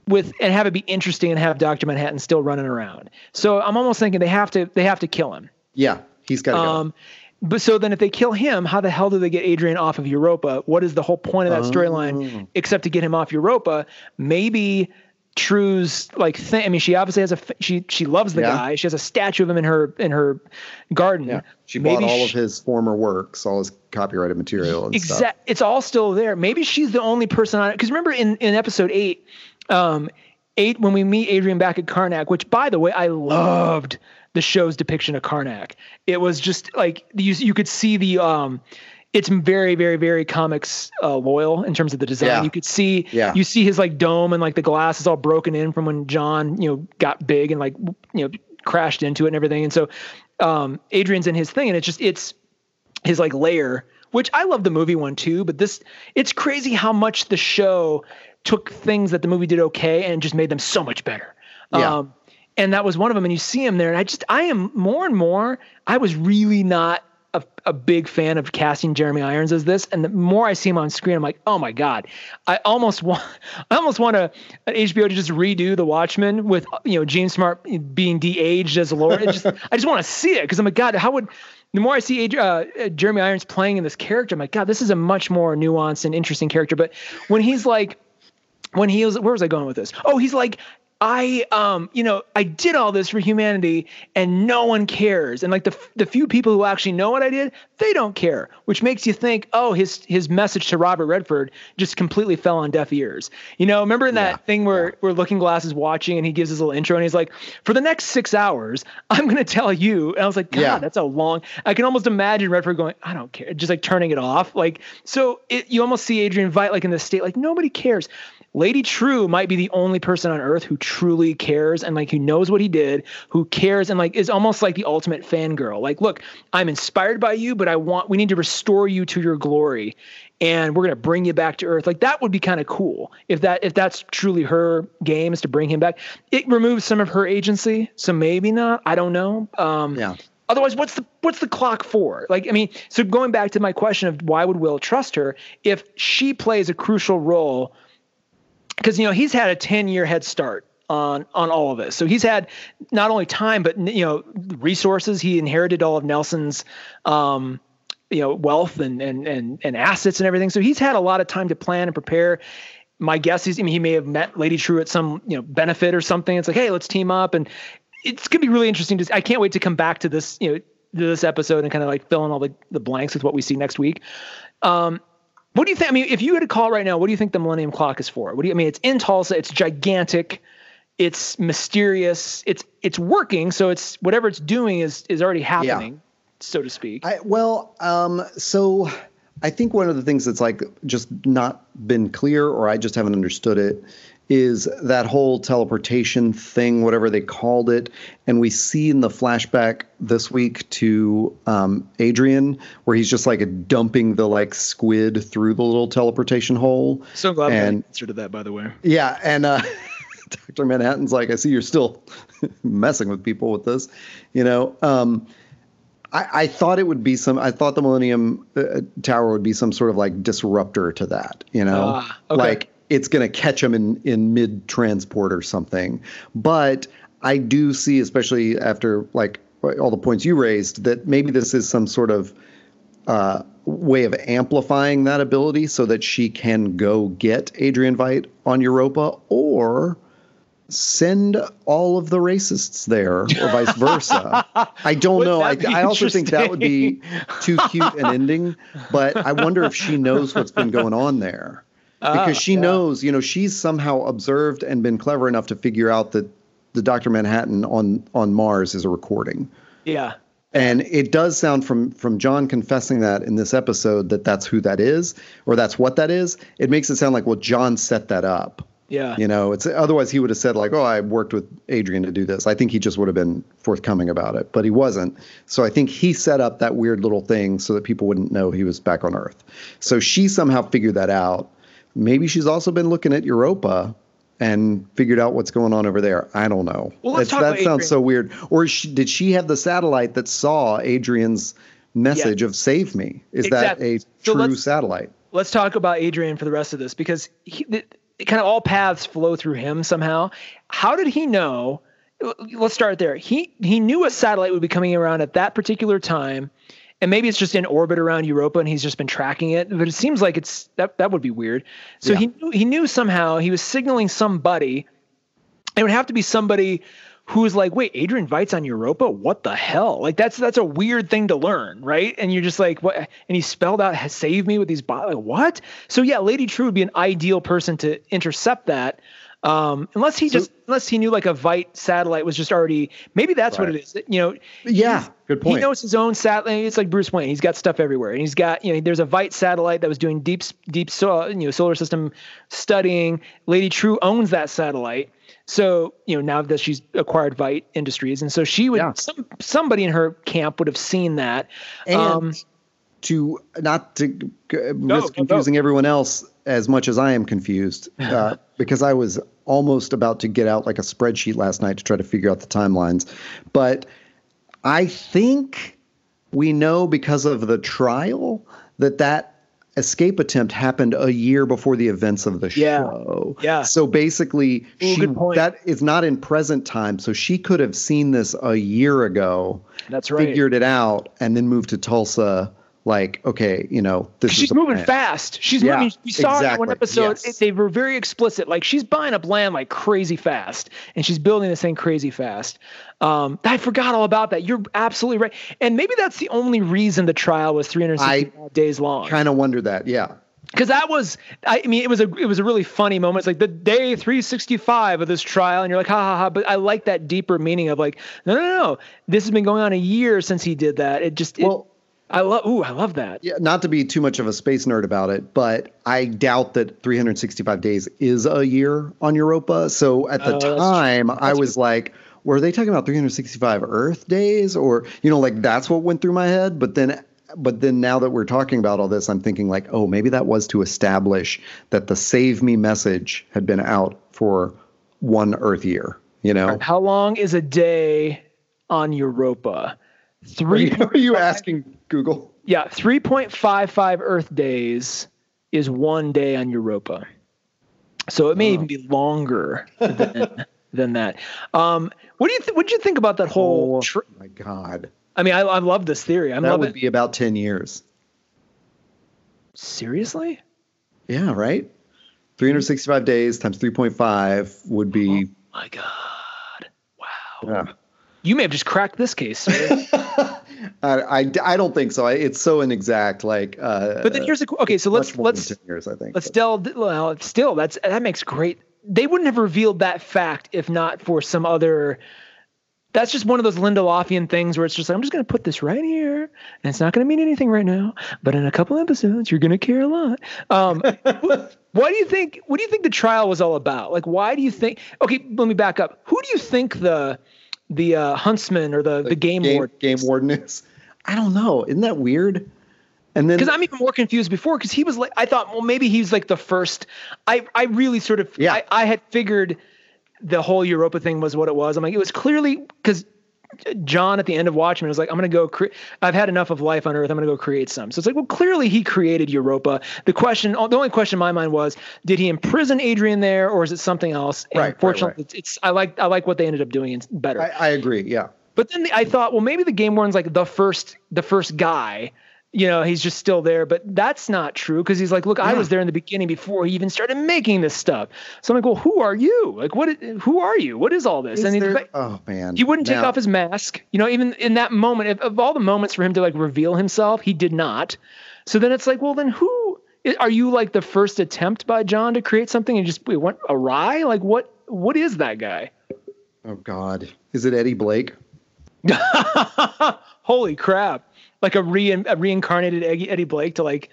with and have it be interesting and have Doctor Manhattan still running around. So I'm almost thinking they have to they have to kill him. Yeah, he's got to um, go. But so then, if they kill him, how the hell do they get Adrian off of Europa? What is the whole point of that storyline oh. except to get him off Europa? Maybe Trieu's like thing. I mean, she obviously has a she she loves the yeah. guy. She has a statue of him in her in her garden. Yeah. She Maybe bought all she, of his former works, all his copyrighted material. Exactly. It's all still there. Maybe she's the only person on it. Because remember in in episode eight, um, eight when we meet Adrian back at Karnak, which by the way, I loved the show's depiction of Karnak. It was just like you you could see the um it's very very very comics uh, loyal in terms of the design. Yeah. You could see yeah. you see his like dome and like the glass is all broken in from when John, you know, got big and like you know crashed into it and everything. And so um Adrian's in his thing and it's just it's his like layer which I love the movie one too, but this it's crazy how much the show took things that the movie did okay and just made them so much better. Yeah. Um, and that was one of them. And you see him there, and I just I am more and more. I was really not a, a, big fan of casting Jeremy Irons as this, and the more I see him on screen, I'm like, oh my god, I almost want, I almost want a, an HBO to just redo The Watchmen with you know Jean Smart being de-aged as a Lord. It just, I just want to see it because I'm like, God, how would the more I see uh, Jeremy Irons playing in this character, I'm like, God, this is a much more nuanced and interesting character. But when he's like when he was where was I going with this? Oh, he's like I um you know I did all this for humanity and no one cares and like the the few people who actually know what I did they don't care which makes you think oh his his message to Robert Redford just completely fell on deaf ears you know remember in that yeah, thing where yeah. where Looking Glass is watching and he gives his little intro and he's like for the next six hours I'm gonna tell you and I was like God yeah. that's a long I can almost imagine Redford going I don't care just like turning it off like so it, you almost see Adrian Veidt like in this state like nobody cares Lady Trieu might be the only person on earth who truly cares and like who knows what he did, who cares and like is almost like the ultimate fangirl. Like, look, I'm inspired by you, but I want we need to restore you to your glory and we're gonna bring you back to earth. Like that would be kind of cool if that if that's truly her game is to bring him back. It removes some of her agency, so maybe not. I don't know. Um, yeah. Otherwise, what's the what's the clock for? Like, I mean, so going back to my question of why would Will trust her if she plays a crucial role because you know he's had a 10 year head start on on all of this. So he's had not only time but you know resources. He inherited all of Nelson's um, you know wealth and and and and assets and everything. So he's had a lot of time to plan and prepare. My guess is I mean he may have met Lady Trieu at some you know benefit or something. It's like hey let's team up and it's gonna be really interesting. To I can't wait to come back to this you know this episode and kind of like fill in all the the blanks with what we see next week. Um, what do you think? I mean, if you had a call right now, what do you think the Millennium Clock is for? What do you I mean? It's in Tulsa. It's gigantic. It's mysterious. It's it's working. So it's whatever it's doing is is already happening, yeah. so to speak. I, well, um, so I think one of the things that's like just not been clear, or I just haven't understood it, is that whole teleportation thing, whatever they called it. And we see in the flashback this week to um, Adrian, where he's just like dumping the like squid through the little teleportation hole. So glad and, I answered to that, by the way. Yeah. And uh, Dr. Manhattan's like, I see you're still messing with people with this, you know. Um, I, I thought it would be some. I thought the Millennium uh, Tower would be some sort of like disruptor to that. You know, uh, okay. like it's going to catch them in in mid transport or something. But I do see, especially after like all the points you raised, that maybe this is some sort of uh, way of amplifying that ability so that she can go get Adrian Veidt on Europa or send all of the racists there or vice versa. I don't know. I, I also think that would be too cute an ending, but I wonder if she knows what's been going on there. Because uh, she yeah. knows, you know, she's somehow observed and been clever enough to figure out that the Dr. Manhattan on on Mars is a recording. Yeah. And it does sound from from John confessing that in this episode that that's who that is or that's what that is. It makes it sound like well John set that up yeah. You know, it's otherwise he would have said like, "Oh, I worked with Adrian to do this." I think he just would have been forthcoming about it, but he wasn't. So I think he set up that weird little thing so that people wouldn't know he was back on Earth. So she somehow figured that out. Maybe she's also been looking at Europa and figured out what's going on over there. I don't know. Well, let's talk that sounds so weird. Or she, did she have the satellite that saw Adrian's message of "Save me"? Is exactly. that a so true satellite? Let's talk about Adrian for the rest of this because he, kind of all paths flow through him somehow. How did he know? Let's start there. He he knew a satellite would be coming around at that particular time, and maybe it's just in orbit around Europa, and he's just been tracking it. But it seems like it's that that would be weird. So yeah. he knew, he knew somehow he was signaling somebody. It would have to be somebody who's like, wait, Adrian Veidt's on Europa? What the hell? Like that's that's a weird thing to learn, right? And you're just like, what? And he spelled out "save me" with these bots. Like what? So yeah, Lady Trieu would be an ideal person to intercept that. Um, unless he so, just unless he knew like a Veidt satellite was just already maybe that's right. what it is. You know, yeah, good point. He knows his own satellite. It's like Bruce Wayne. He's got stuff everywhere, and he's got you know there's a Veidt satellite that was doing deep deep so, you know solar system studying. Lady Trieu owns that satellite. So, you know, now that she's acquired Veidt Industries, and so she would, yeah. some somebody in her camp would have seen that. And um, to not to risk confusing everyone else as much as I am confused, uh, because I was almost about to get out like a spreadsheet last night to try to figure out the timelines, but I think we know because of the trial that that escape attempt happened a year before the events of the yeah. show. Yeah. So basically, Ooh, she that is not in present time. So she could have seen this a year ago. That's right. Figured it out and then moved to Tulsa like, okay, you know, this she's moving plan. fast. She's yeah, moving. We saw exactly. in one episode. Yes. It, they were very explicit. Like she's buying up land like crazy fast, and she's building this thing crazy fast. Um, I forgot all about that. You're absolutely right. And maybe that's the only reason the trial was 365 days long. Kind of wonder that. Yeah. Because that was, I mean, it was a it was a really funny moment. It's like the day 365 of this trial, and you're like, ha ha ha. But I like that deeper meaning of like, no, no, no. This has been going on a year since he did that. It just, well, I love. Ooh, I love that. Yeah, not to be too much of a space nerd about it, but I doubt that 365 days is a year on Europa. So at the oh, time, I was true. like, were they talking about 365 Earth days, or you know, like that's what went through my head. But then, but then now that we're talking about all this, I'm thinking like, oh, maybe that was to establish that the "Save Me" message had been out for one Earth year. You know, how long is a day on Europa? Three. Are you, are you asking Google? Yeah, 3.55 Earth days is one day on Europa. So it may oh. even be longer than, than that. Um, what do you th- what do you think about that whole? Oh tr- my God! I mean, I, I love this theory. I that would it. be about ten years. Seriously? Yeah. Right. 365 days times 3.5 would be. Oh my God! Wow. Yeah. You may have just cracked this case. I, I, I, don't think so. It's so inexact. Like, uh, but then here's the okay. So let's let's years, I think. Let's still well, still that's that makes great. They wouldn't have revealed that fact if not for some other. That's just one of those Lindelofian things where it's just like I'm just going to put this right here, and it's not going to mean anything right now, but in a couple episodes you're going to care a lot. Um, what do you think? What do you think the trial was all about? Like, why do you think? Okay, let me back up. Who do you think the the uh, huntsman or the, the, the game, game warden. Game warden is. I don't know. Isn't that weird? And then because I'm even more confused before because he was like I thought well maybe he's like the first. I I really sort of yeah. I, I had figured the whole Europa thing was what it was. I'm like it was clearly because John at the end of Watchmen was like, I'm going to go, cre- I've had enough of life on Earth. I'm going to go create some. So it's like, well, clearly he created Europa. The question, the only question in my mind was, did he imprison Adrian there or is it something else? And right. Fortunately, right, right. It's, it's, I like, I like what they ended up doing better. I, I agree. Yeah. But then the, I thought, well, maybe the game warden's like the first, the first guy you know, he's just still there. But that's not true because he's like, look, yeah. I was there in the beginning before he even started making this stuff. So I'm like, well, who are you? Like, what? Who are you? What is all this? Is and there, oh man, he wouldn't take now, off his mask. You know, even in that moment, if, of all the moments for him to like reveal himself, he did not. So then it's like, well, then who are you? Like the first attempt by John to create something and just it went awry? Like what? What is that guy? Oh God, is it Eddie Blake? Holy crap! Like a, re- a reincarnated Eddie Blake to like,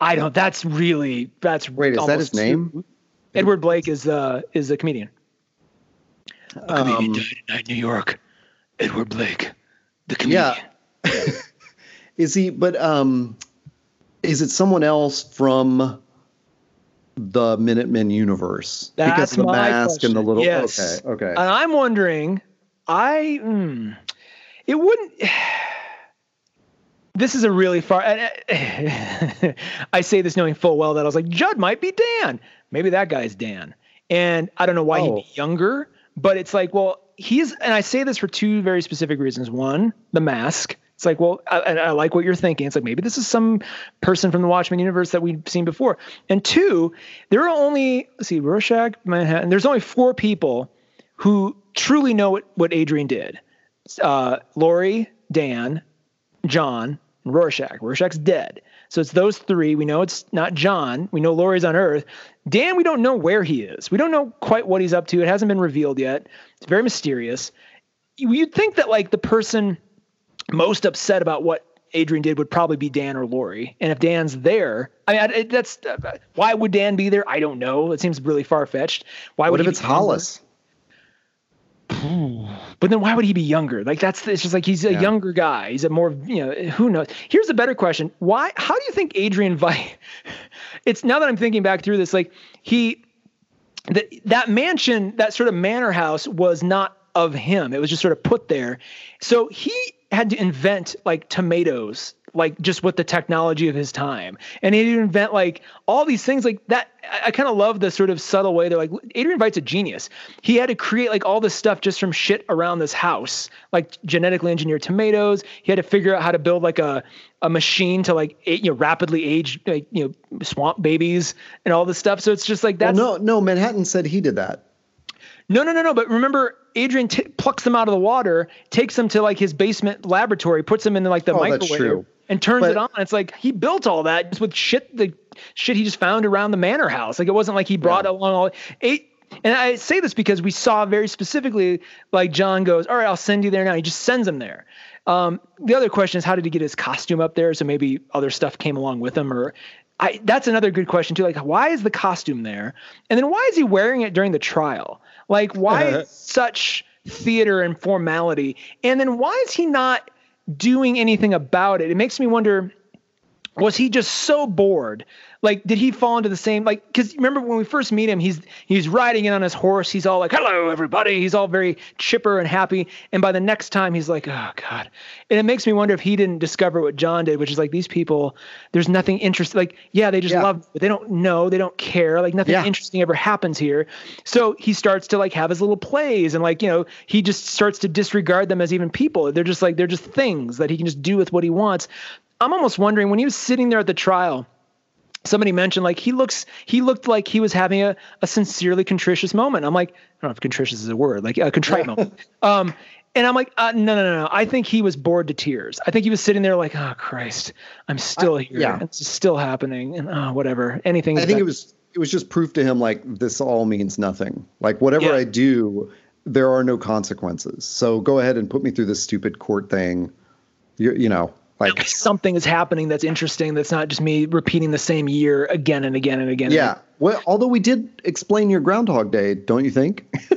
I don't. That's really that's. Wait, is that his name? Too, Edward Blake is uh is a comedian. A comedian um, died in New York. Edward Blake, the comedian. Yeah. is he? But um, is it someone else from? the Minutemen universe That's because of the mask question. and the little. Yes. Okay, okay. And I'm wondering, I, mm, it wouldn't this is a really far. I say this knowing full well that I was like, Judd might be Dan. Maybe that guy's Dan. And I don't know why oh. he'd be younger, but it's like, well, he's, and I say this for two very specific reasons. One, the mask. It's like, well, I, I like what you're thinking. It's like maybe this is some person from the Watchmen universe that we've seen before. And two, there are only, let's see, Rorschach, Manhattan. There's only four people who truly know what, what Adrian did. Uh, Laurie, Dan, John, and Rorschach. Rorschach's dead. So it's those three. We know it's not John. We know Laurie's on Earth. Dan, we don't know where he is. We don't know quite what he's up to. It hasn't been revealed yet. It's very mysterious. You'd think that like the person most upset about what Adrian did would probably be Dan or Laurie. And if Dan's there, I mean, that's uh, why would Dan be there? I don't know. It seems really far fetched. Why would? what if it's Hollis? But then why would he be younger? Like that's it's just like he's a yeah. younger guy. He's a more you know who knows. Here's a better question: Why? How do you think Adrian Veidt? It's now that I'm thinking back through this, like he that that mansion, that sort of manor house, was not of him. It was just sort of put there. So he had to invent like tomatoes like just with the technology of his time. And he would invent like all these things like that. I, I kind of love the sort of subtle way they're like Adrian Veidt's a genius. He had to create like all this stuff just from shit around this house, like genetically engineered tomatoes. He had to figure out how to build like a a machine to like you know rapidly age like you know swamp babies and all this stuff. So it's just like that. Well, no, no. Manhattan said he did that. No, no, no, no. But remember, Adrian t- plucks them out of the water, takes them to like his basement laboratory, puts them in like the oh, microwave, and turns but, it on. It's like he built all that just with shit the shit he just found around the manor house. Like it wasn't like he brought yeah. along all eight. And I say this because we saw very specifically, like John goes, "All right, I'll send you there now." He just sends him there. Um, the other question is, how did he get his costume up there? So maybe other stuff came along with him, or I, that's another good question too. Like, why is the costume there? And then why is he wearing it during the trial? Like, why such theater and formality? And then why is he not doing anything about it? It makes me wonder was he just so bored? Like did he fall into the same like because remember when we first meet him he's he's riding in on his horse. He's all like hello everybody. He's all very chipper and happy. And by the next time he's like oh god. And it makes me wonder if he didn't discover what john did which is like these people there's nothing interesting like yeah they just yeah. love but they don't know they don't care like nothing yeah. interesting ever happens here. So he starts to like have his little plays and like you know he just starts to disregard them as even people. They're just like they're just things that he can just do with what he wants i'm almost wondering when he was sitting there at the trial somebody mentioned like he looks he looked like he was having a, a sincerely contritious moment. I'm like i don't know if contritious is a word like a contrite moment. Um and i'm like uh, no no no no. I think he was bored to tears. I think he was sitting there like oh christ i'm still I, here. yeah. it's still happening and oh, whatever. Anything i think it was it was just proof to him like this all means nothing. Like whatever yeah. i do there are no consequences. So go ahead and put me through this stupid court thing. You, you know like something is happening that's interesting. That's not just me repeating the same year again and again and again. Yeah. Well, although we did explain your Groundhog Day, don't you think?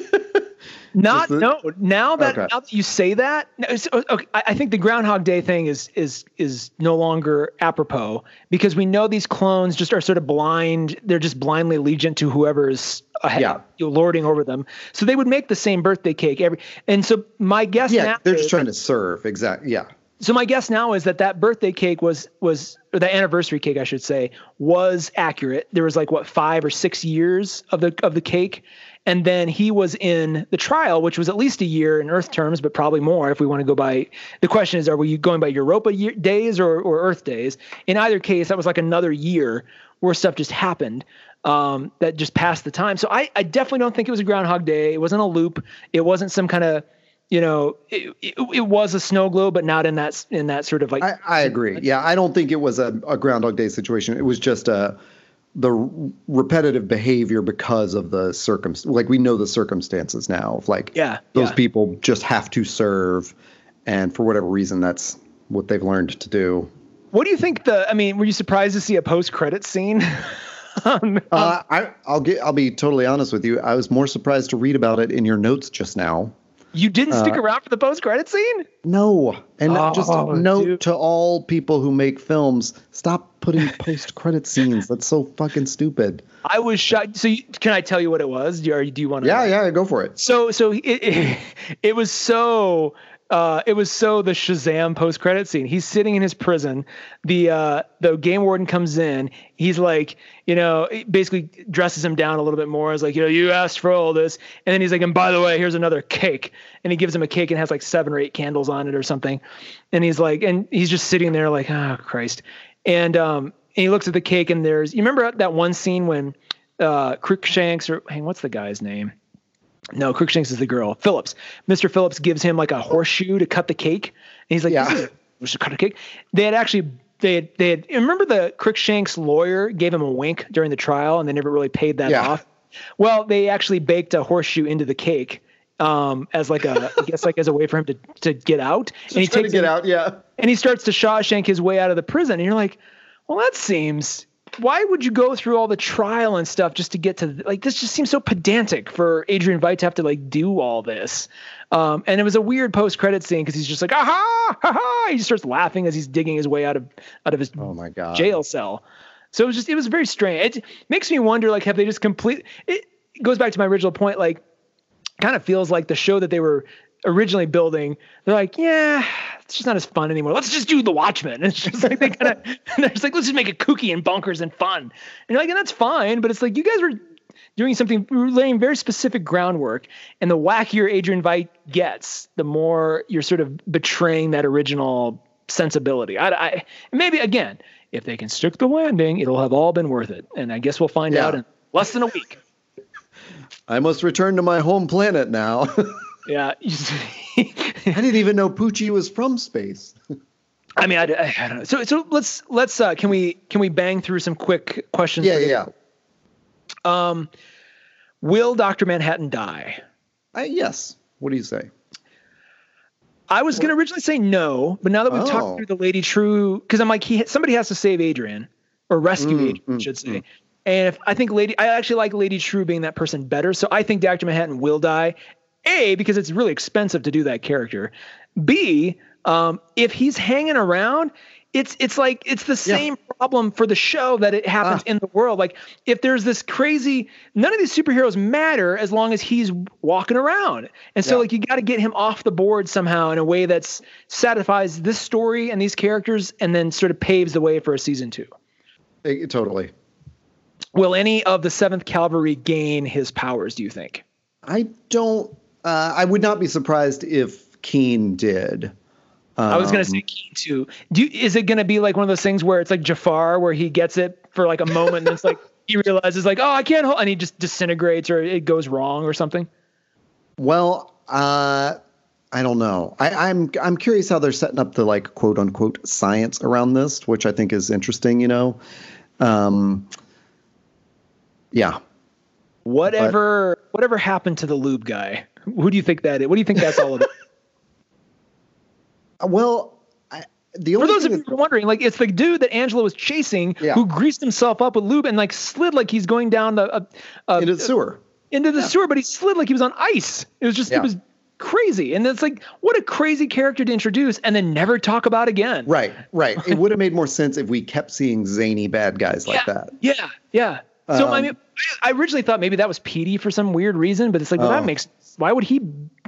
Not the, no. Now that okay. now that you say that, oh, okay, I think the Groundhog Day thing is is is no longer apropos because we know these clones just are sort of blind. They're just blindly allegiant to whoever is ahead, Yeah. you lording over them. So they would make the same birthday cake every. And so my guess Yeah, they're just trying to serve. Exactly. Yeah. So my guess now is that that birthday cake was was or the anniversary cake I should say was accurate. There was like what five or six years of the of the cake, and then he was in the trial, which was at least a year in Earth terms, but probably more if we want to go by. The question is, are we going by Europa year, days or or Earth days? In either case, that was like another year where stuff just happened. Um, that just passed the time. So I, I definitely don't think it was a Groundhog Day. It wasn't a loop. It wasn't some kind of you know, it, it, it was a snow globe, but not in that in that sort of like. I, I agree. Yeah, I don't think it was a, a Groundhog Day situation. It was just a the repetitive behavior because of the circum. Like we know the circumstances now. Of like, Yeah, those yeah. people just have to serve, and for whatever reason, that's what they've learned to do. what do you think? The I mean, were you surprised to see a post credit scene? Um, Uh, I, I'll get. I'll be totally honest with you. I was more surprised to read about it in your notes just now. You didn't stick uh, around for the post credit scene. No, and Oh, just a note dude. to all people who make films: stop putting post-credit scenes. That's so fucking stupid. I was shocked. So you, can I tell you what it was? Do you, do you want to? Yeah, yeah, go for it. So so it it, it was so uh, it was so the Shazam post credit scene. He's sitting in his prison. The uh, the game warden comes in. He's like, you know, basically dresses him down a little bit more. Is like, you know, you asked for all this, and then he's like, and by the way, here's another cake. And he gives him a cake and has like seven or eight candles on it or something. And he's like, and he's just sitting there like, oh Christ. And um, and he looks at the cake and there's you remember that one scene when uh Crookshanks or hang what's the guy's name? No, Crookshanks is the girl. Phillips. Mr. Phillips gives him like a horseshoe to cut the cake. And he's like, Yeah. we should cut a cake. They had actually they had they had remember the Crookshanks lawyer gave him a wink during the trial and they never really paid that Yeah. off. Well, they actually baked a horseshoe into the cake um as like a I guess like as a way for him to to get out. and he Trying to takes get it- out. Yeah. and he starts to Shawshank his way out of the prison. And you're like, well, that seems. Why would you go through all the trial and stuff just to get to like this? Just seems so pedantic for Adrian Veidt to have to like do all this. Um, and it was a weird post credit scene because he's just like, aha, ha ha. He just starts laughing as he's digging his way out of out of his Oh my god. jail cell. So it was just it was very strange. It makes me wonder like have they just complete it goes back to my original point like kind of feels like the show that they were originally building they're like yeah it's just not as fun anymore. Let's just do the watchmen. It's just like they kind of they're just like let's just make it kooky and bonkers and fun. And you're like and that's fine but it's like you guys were doing something we were laying very specific groundwork and the wackier adrian veidt gets the more you're sort of betraying that original sensibility. I, I maybe again if they can stick the landing it'll have all been worth it and i guess we'll find Yeah. out in less than a week. I must return to my home planet now. Yeah I didn't even know Poochie was from space. I mean, I, I, I don't know. So, so let's let's uh, can we can we bang through some quick questions? Yeah, yeah. Um, will Doctor Manhattan die? I, yes. What do you say? I was going to originally say no, but now that we've Oh. talked through the Lady Trieu, because I'm like, he somebody has to save Adrian or rescue Mm, Adrian, I mm, should say. And if I think Lady, I actually like Lady Trieu being that person better. So I think Doctor Manhattan will die. A because it's really expensive to do that character. B, um, if he's hanging around, it's it's like it's the Yeah. same problem for the show that it happens Ah. in the world. Like if there's this crazy, none of these superheroes matter as long as he's walking around. And so Yeah. like you got to get him off the board somehow in a way that satisfies this story and these characters, and then sort of paves the way for a season two. Eh, totally. Will any of the Seventh Cavalry gain his powers? Do you think? I don't. Uh, I would not be surprised if Keene did. I was gonna Um, say Keene too. Do you, is it gonna be like one of those things where it's like Jafar, where he gets it for like a moment, and it's like he realizes like, oh, I can't hold, and he just disintegrates or it goes wrong or something. Well, uh, I don't know. I, I'm I'm curious how they're setting up the like quote unquote science around this, which I think is interesting. You know, um, yeah. Whatever, whatever happened to the lube guy? Who do you think that is? What do you think that's all about? Well, I, the For only those of you that- wondering, like it's the dude that Angela was chasing, Yeah. who greased himself up with lube and like slid like he's going down the uh, uh, into the sewer. into the sewer, but he slid like he was on ice. It was just Yeah. it was crazy, and it's like what a crazy character to introduce and then never talk about again. Right, right. it would have made more sense if we kept seeing zany bad guys like yeah, that. Yeah, yeah. So um, I mean, I originally thought maybe that was Petey for some weird reason, but it's like, well, that oh. makes. Why would he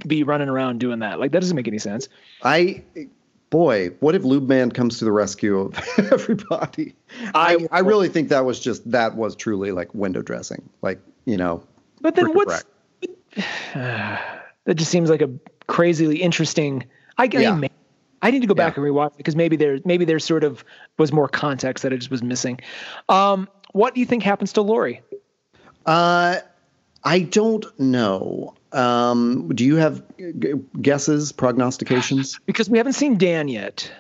be running around doing that? Like that doesn't make any sense. I, boy, what if Lube Man comes to the rescue of everybody? I I really think that was just that was truly like window dressing, like you know. But then what's? that just seems like a crazily interesting. I, I yeah. mean, I need to go back yeah. and rewatch because maybe there maybe there sort of was more context that it just was missing. Um, what do you think happens to Laurie? Uh, I don't know. Um, do you have g- guesses, prognostications? Because we haven't seen Dan yet.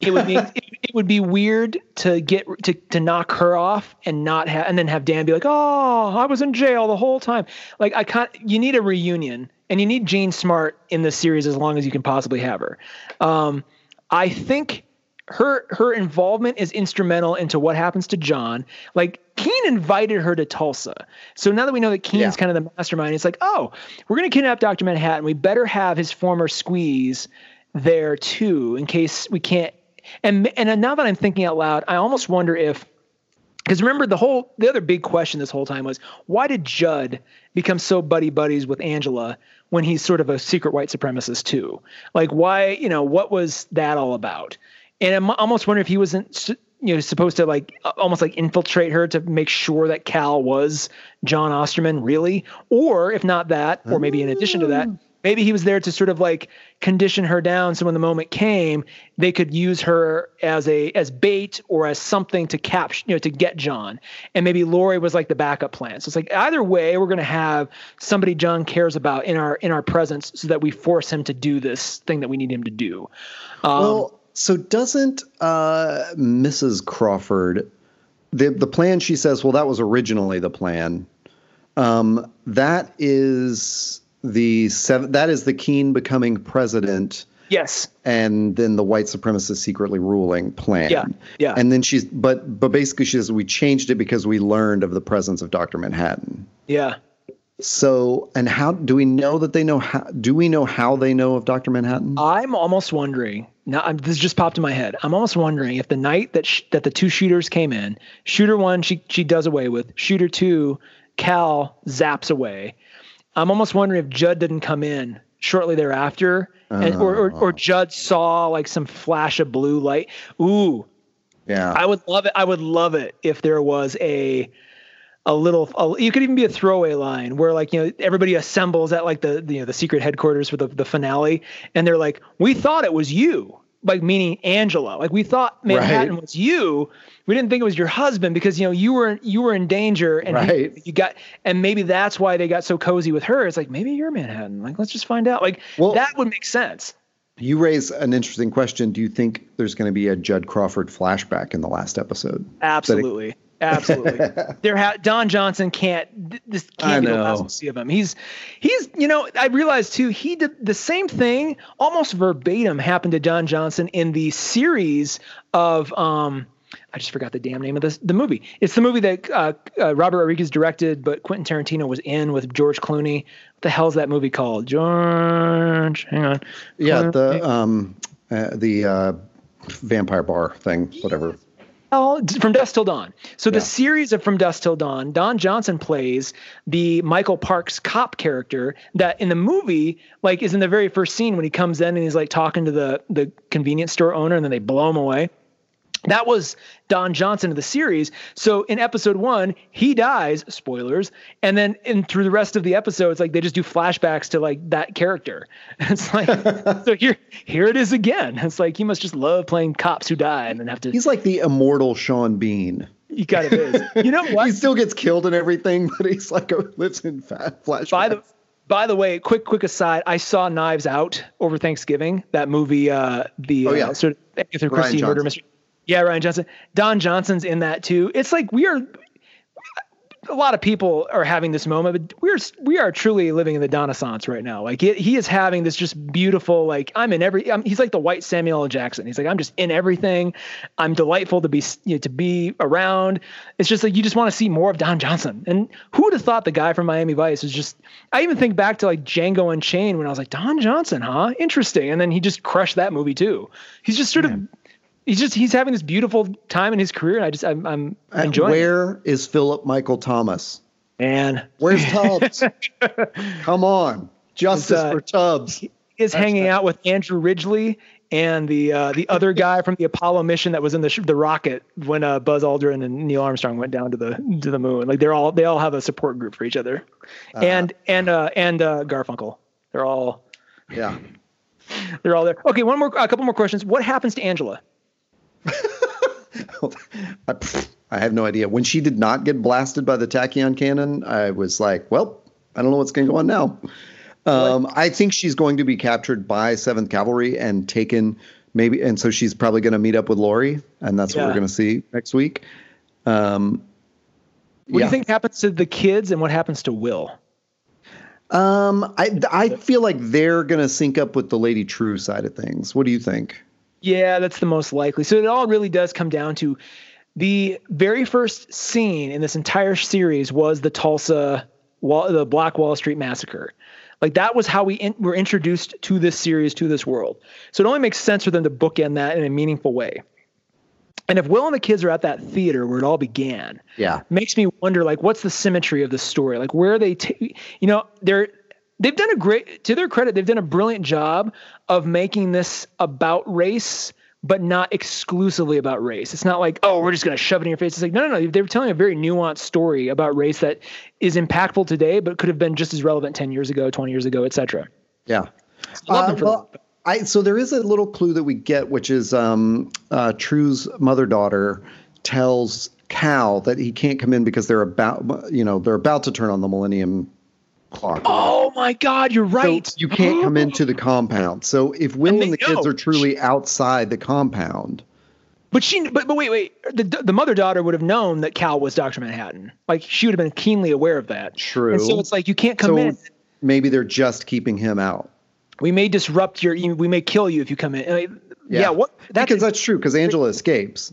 It would be it, it, would be weird to get to to knock her off and not have and then have Dan be like, "Oh, I was in jail the whole time." Like I can't. You need a reunion, and you need Jean Smart in this series as long as you can possibly have her. Um, I think her her involvement is instrumental into what happens to John. Like Keene invited her to Tulsa. So now that we know that Keene's yeah. kind of the mastermind, it's like, oh, we're gonna kidnap Dr. Manhattan. We better have his former squeeze there too, in case we can't and and now that I'm thinking out loud, I almost wonder if because remember the whole the other big question this whole time was why did Judd become so buddy buddies with Angela when he's sort of a secret white supremacist too? Like why, you know, what was that all about? And I'm almost wondering if he wasn't you know supposed to like almost like infiltrate her to make sure that Cal was John Osterman really, or if not that, or maybe in addition to that, oh. maybe he was there to sort of like condition her down so when the moment came they could use her as a as bait or as something to capture you know to get john. And maybe Laurie was like the backup plan. So it's like either way we're going to have somebody john cares about in our in our presence so that we force him to do this thing that we need him to do. Um, well so doesn't uh, Mrs. Crawford the the plan? She says, "Well, that was originally the plan." Um, that is the seven. That is the Keene becoming president. Yes. And then the white supremacist secretly ruling plan. Yeah. Yeah. And then she's but but basically she says we changed it because we learned of the presence of Dr. Manhattan. Yeah. So, and how do we know that they know how? Do we know how they know of Doctor Manhattan? I'm almost wondering. Now, I'm, this just popped in my head. I'm almost wondering if the night that sh- that the two shooters came in, shooter one she she does away with, shooter two, Cal zaps away. I'm almost wondering if Judd didn't come in shortly thereafter, and, or, or or oh. Judd saw like some flash of blue light. Ooh, yeah. I would love it. I would love it if there was a a little a, you could even be a throwaway line where like you know everybody assembles at like the, the you know the secret headquarters for the, the finale and they're like we thought it was you like meaning Angela like we thought Manhattan right. was you. We didn't think it was your husband because you know you were you were in danger and right. he, you got and maybe that's why they got so cozy with her. It's like maybe you're Manhattan. Like let's just find out. Like well, that would make sense. You raise an interesting question. Do you think there's going to be a Judd Crawford flashback in the last episode? Absolutely Absolutely. there ha- Don Johnson can't this can't be the last we see of him. He's he's you know, I realized too, he did the same thing almost verbatim happened to Don Johnson in the series of um I just forgot the damn name of this the movie. It's the movie that uh, uh, Robert Rodriguez directed, but Quentin Tarantino was in with George Clooney. What the hell's that movie called? George, hang on. Yeah, the um, uh, the uh, vampire bar thing, whatever. Oh, from Dusk Till Dawn. So yeah. the series of From Dusk Till Dawn, Don Johnson plays the Michael Parks cop character that in the movie, like, is in the very first scene when he comes in and he's like talking to the the convenience store owner, and then they blow him away that was Don Johnson of the series. So in episode one, he dies, spoilers, and then in through the rest of the episodes, like they just do flashbacks to like that character. It's like so here here it is again. It's like he must just love playing cops who die and then have to He's like the immortal Sean Bean. He kind of is. You know what? he still gets killed and everything, but he's like a, lives in fat flashbacks. By the by the way, quick quick aside, I saw Knives Out over Thanksgiving. That movie, uh, the oh, yeah. uh, sort of Agatha Christie murder mystery. Yeah, Rian Johnson. Don Johnson's in that too. It's like we are a lot of people are having this moment, but we're we are truly living in the Renaissance right now. Like it, he is having this just beautiful, like I'm in every. I'm, he's like the white Samuel L. Jackson. He's like I'm just in everything. I'm delightful to be you know, to be around. It's just like you just want to see more of Don Johnson. And who would have thought the guy from Miami Vice is just? I even think back to like Django Unchained when I was like Don Johnson, huh? Interesting. And then he just crushed that movie too. He's just sort of he's just he's having this beautiful time in his career, and I just I'm, I'm enjoying. And where is Philip Michael Thomas? And where's Tubbs? Come on, justice uh, for Tubbs. He Is hanging out with Andrew Ridgeley and the uh, the other guy from the Apollo mission that was in the sh- the rocket when uh, Buzz Aldrin and Neil Armstrong went down to the to the moon. Like they're all they all have a support group for each other, uh, and and uh, and uh, Garfunkel. They're all yeah, they're all there. Okay, one more, a couple more questions. What happens to Angela? I, I have no idea. When she did not get blasted by the tachyon cannon, I was like, well, I don't know what's going to go on now. Um, I think she's going to be captured by Seventh Cavalry and taken maybe, and so she's probably going to meet up with Laurie, and that's yeah. what we're going to see next week. Um, what yeah. do you think happens to the kids, and what happens to Will? Um, I I feel like they're going to sync up with the Lady Trieu side of things. What do you think? Yeah, that's the most likely. So it all really does come down to the very first scene in this entire series was the Tulsa, the Black Wall Street massacre. Like that was how we in, were introduced to this series, to this world. So it only makes sense for them to bookend that in a meaningful way. And if Will and the kids are at that theater where it all began, yeah, makes me wonder like what's the symmetry of the story? Like where are they, t- you know, they're they've done a great to their credit, they've done a brilliant job of making this about race but not exclusively about race. It's not like, oh, we're just going to shove it in your face. It's like, no, no, no. They were telling a very nuanced story about race that is impactful today, but could have been just as relevant 10 years ago, 20 years ago, et cetera. Yeah. Uh, well, I, so there is a little clue that we get, which is um, uh, Trieu's mother daughter tells Cal that he can't come in because they're about, you know, they're about to turn on the Millennium clock. Oh my God, you're right. So you can't come oh. into the compound. So if Will and, and the kids are truly outside the compound. But she, but but wait, wait. The the mother daughter would have known that Cal was Doctor Manhattan. Like she would have been keenly aware of that. True. And so it's like you can't come so in. Maybe they're just keeping him out. We may disrupt your. We may kill you if you come in. yeah. yeah. What? That's because that's true. Because Angela escapes.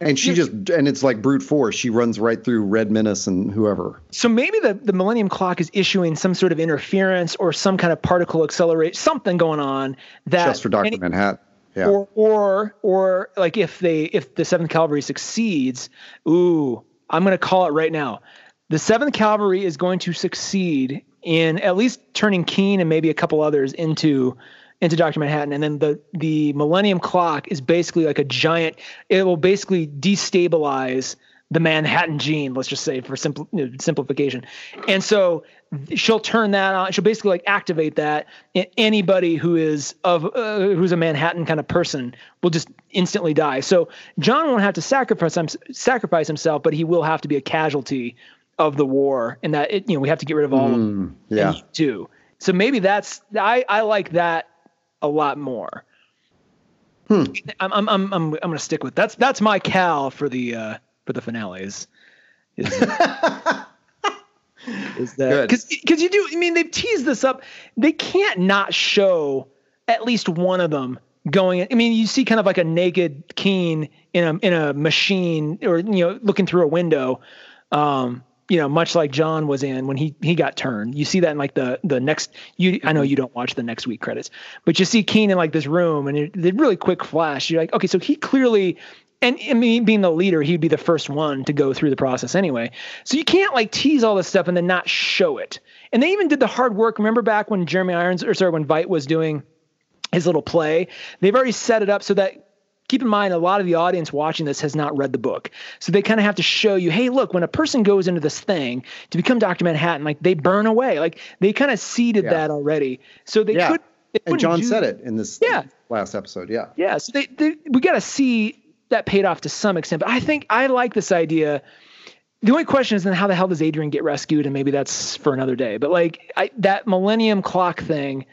And she just and it's like brute force. She runs right through Red Menace and whoever. So maybe the, the Millennium Clock is issuing some sort of interference or some kind of particle accelerate something going on that just for Doctor any, Manhattan. Yeah. Or or or like if they if the Seventh Cavalry succeeds, ooh, I'm gonna call it right now. The Seventh Cavalry is going to succeed in at least turning Keene and maybe a couple others into into Dr. Manhattan. And then the the Millennium Clock is basically like a giant. It will basically destabilize the Manhattan gene. Let's just say for simple you know, simplification. And so she'll turn that on. She'll basically like activate that. Anybody who is of uh, who's a Manhattan kind of person will just instantly die. So John won't have to sacrifice sacrifice himself, but he will have to be a casualty of the war, and that it, you know we have to get rid of all mm, of them. Yeah. Too. So maybe that's I I like that a lot more. Hmm. I'm I'm I'm I'm I'm gonna stick with that's that's my cal for the uh for the finales. Is, is that because because you do I mean they've teased this up they can't not show at least one of them going I mean you see kind of like a naked Keene in a in a machine or you know looking through a window um you know, much like John was in when he he got turned. You see that in like the the next. You I know you don't watch the next week credits, but you see Keene in like this room, and it, the really quick flash. You're like, okay, so he clearly. And I mean, being the leader, he'd be the first one to go through the process anyway. So you can't like tease all this stuff and then not show it. And they even did the hard work. Remember back when Jeremy Irons, or sorry, when Veidt was doing his little play, they've already set it up so that keep in mind a lot of the audience watching this has not read the book. So they kind of have to show you hey look when a person goes into this thing to become dr manhattan like they burn away. Like they kind of seeded yeah. that already. So they yeah. could they and john said it in this yeah. last episode yeah. Yeah so they, they we got to see that paid off to some extent. But i think i like this idea. The only question is then how the hell does adrian get rescued? And maybe that's for another day. But like I, that millennium clock thing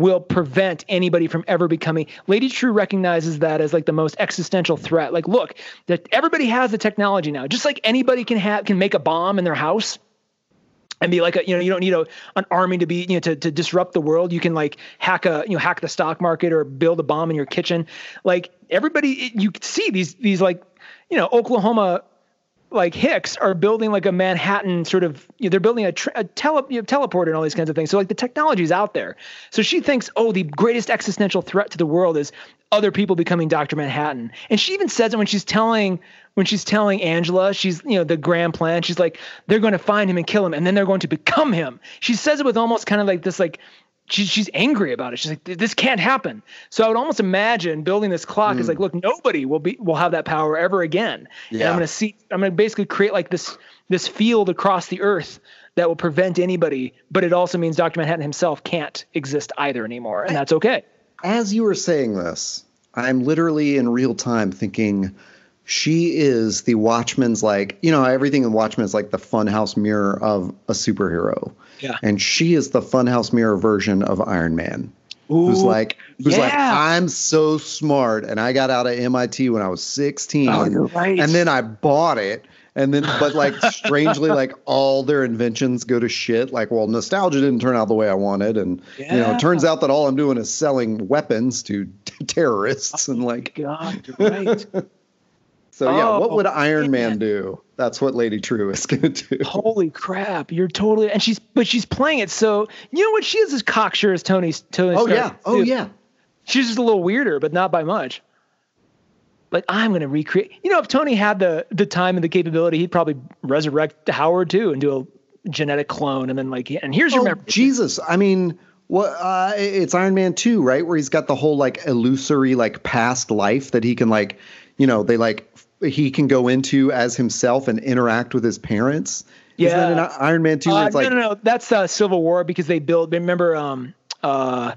will prevent anybody from ever becoming lady Trieu recognizes that as like the most existential threat. Like look that everybody has the technology now. Just like anybody can have can make a bomb in their house and be like a, you know you don't need a, an army to be you know to, to disrupt the world. You can like hack a you know hack the stock market or build a bomb in your kitchen. Like everybody you see these these like you know oklahoma like Hicks are building like a Manhattan sort of, you know, they're building a, tra- a tele, you know, teleporter and all these kinds of things. So like the technology's out there. So she thinks, oh, the greatest existential threat to the world is other people becoming Dr. Manhattan. And she even says it when she's telling when she's telling Angela, she's you know the grand plan. She's like, they're going to find him and kill him, and then they're going to become him. She says it with almost kind of like this like she's she's angry about it. She's like, this can't happen. So I would almost imagine building this clock mm. is like, look, nobody will be will have that power ever again. Yeah. And I'm gonna see I'm gonna basically create like this this field across the earth that will prevent anybody, but it also means Dr. Manhattan himself can't exist either anymore, and that's okay. As you were saying this, I'm literally in real time thinking she is the Watchmen's like, you know, everything in Watchmen is like the funhouse mirror of a superhero. Yeah. And she is the funhouse mirror version of Iron Man. Ooh, who's like who's yeah. like I'm so smart and I got out of MIT when I was 16 oh, you're right. and then I bought it and then but like strangely like all their inventions go to shit like well nostalgia didn't turn out the way i wanted and yeah. you know it turns out that all i'm doing is selling weapons to t- terrorists oh and like god you're right so yeah what would oh, iron man. man do that's what lady Trieu is going to do holy crap you're totally and she's but she's playing it so you know what she is as cocksure as tony's tony oh yeah oh yeah she's just a little weirder but not by much like I'm going to recreate. You know, if Tony had the the time and the capability, he'd probably resurrect Howard too and do a genetic clone, and then like, and here's your oh, memory. Jesus, I mean, what? Uh, it's Iron Man two, right? Where he's got the whole like illusory like past life that he can like, you know, they like he can go into as himself and interact with his parents. Yeah, Iron Man two? Uh, it's like, no, no, no. That's uh, Civil War because they build. Remember, um, uh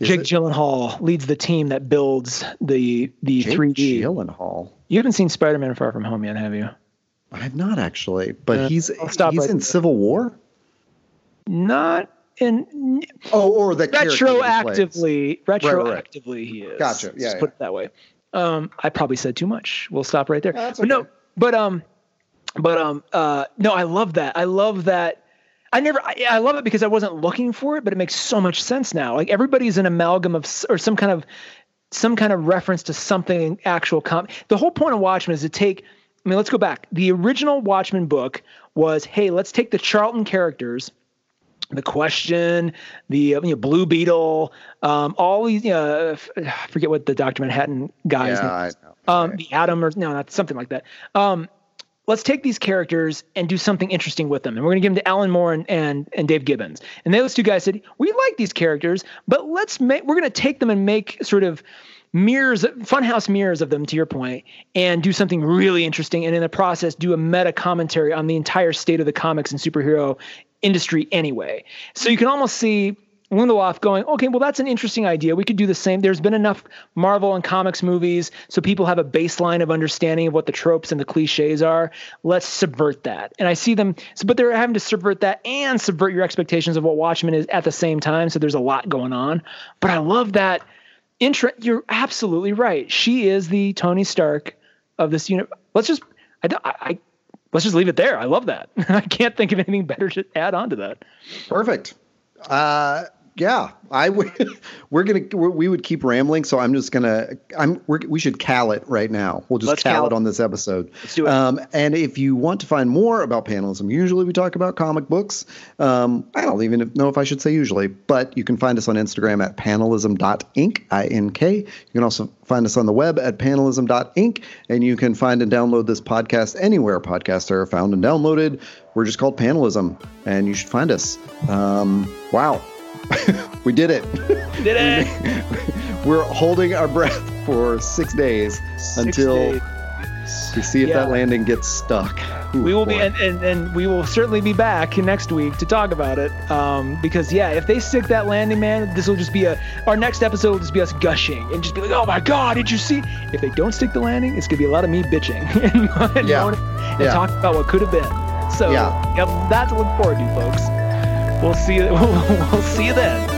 Jake Gyllenhaal leads the team that builds the the 3D. Gyllenhaal. You haven't seen Spider-Man: Far From Home yet, have you? I have not actually, but uh, he's he's right in there. Civil War. Not in. Oh, or the retroactively. Retroactively, right, right. he is. Gotcha. Yeah. yeah. put it that way. Um, I probably said too much. We'll stop right there. No, but no, but um, but um, uh, no, I love that. I love that I never, I, I, love it because I wasn't looking for it, but it makes so much sense now. Like everybody's an amalgam of, or some kind of, some kind of reference to something actual. Com- the whole point of Watchmen is to take, I mean, let's go back. The original Watchmen book was, hey, let's take the Charlton characters, the question, the uh, you know, Blue Beetle, um, all these, you know, I forget what the Doctor Manhattan guys, yeah, um, the Atom or no, not something like that. Um, let's take these characters and do something interesting with them. And we're going to give them to Alan Moore and, and, and Dave Gibbons. And those two guys said, we like these characters, but let's make, we're going to take them and make sort of mirrors, funhouse mirrors of them, to your point, and do something really interesting. And in the process, do a meta commentary on the entire state of the comics and superhero industry anyway. So you can almost see Lindelof going, okay, well, that's an interesting idea. We could do the same. There's been enough Marvel and comics movies, so people have a baseline of understanding of what the tropes and the cliches are. Let's subvert that. And I see them, but they're having to subvert that and subvert your expectations of what Watchmen is at the same time. So there's a lot going on. But I love that. You're absolutely right. She is the Tony Stark of this unit. Let's just, I, I, let's just leave it there. I love that. I can't think of anything better to add on to that. Perfect. Uh, yeah, I would. We're gonna we're, we would keep rambling, so I'm just gonna. I'm we we should cal it right now. We'll just cal, cal it on this episode. Let's do it. Um, and if you want to find more about panelism, usually we talk about comic books. Um, I don't even know if I should say usually, but you can find us on Instagram at panelism.ink. I N K. You can also find us on the web at panelism.ink, and you can find and download this podcast anywhere podcasts are found and downloaded. We're just called Panelism, and you should find us. Um, wow. we did it. Did it. We're holding our breath for six days six until days. we see if yeah. that landing gets stuck. Ooh, we will boy. be, and, and, and, we will certainly be back next week to talk about it. Um, because yeah, if they stick that landing, man, this will just be a. Our next episode will just be us gushing and just be like, "Oh my god, did you see?" If they don't stick the landing, it's gonna be a lot of me bitching and, yeah. and yeah. talking about what could have been. So yeah, yep, that's to look forward to, folks. We'll see you. We'll, see you then.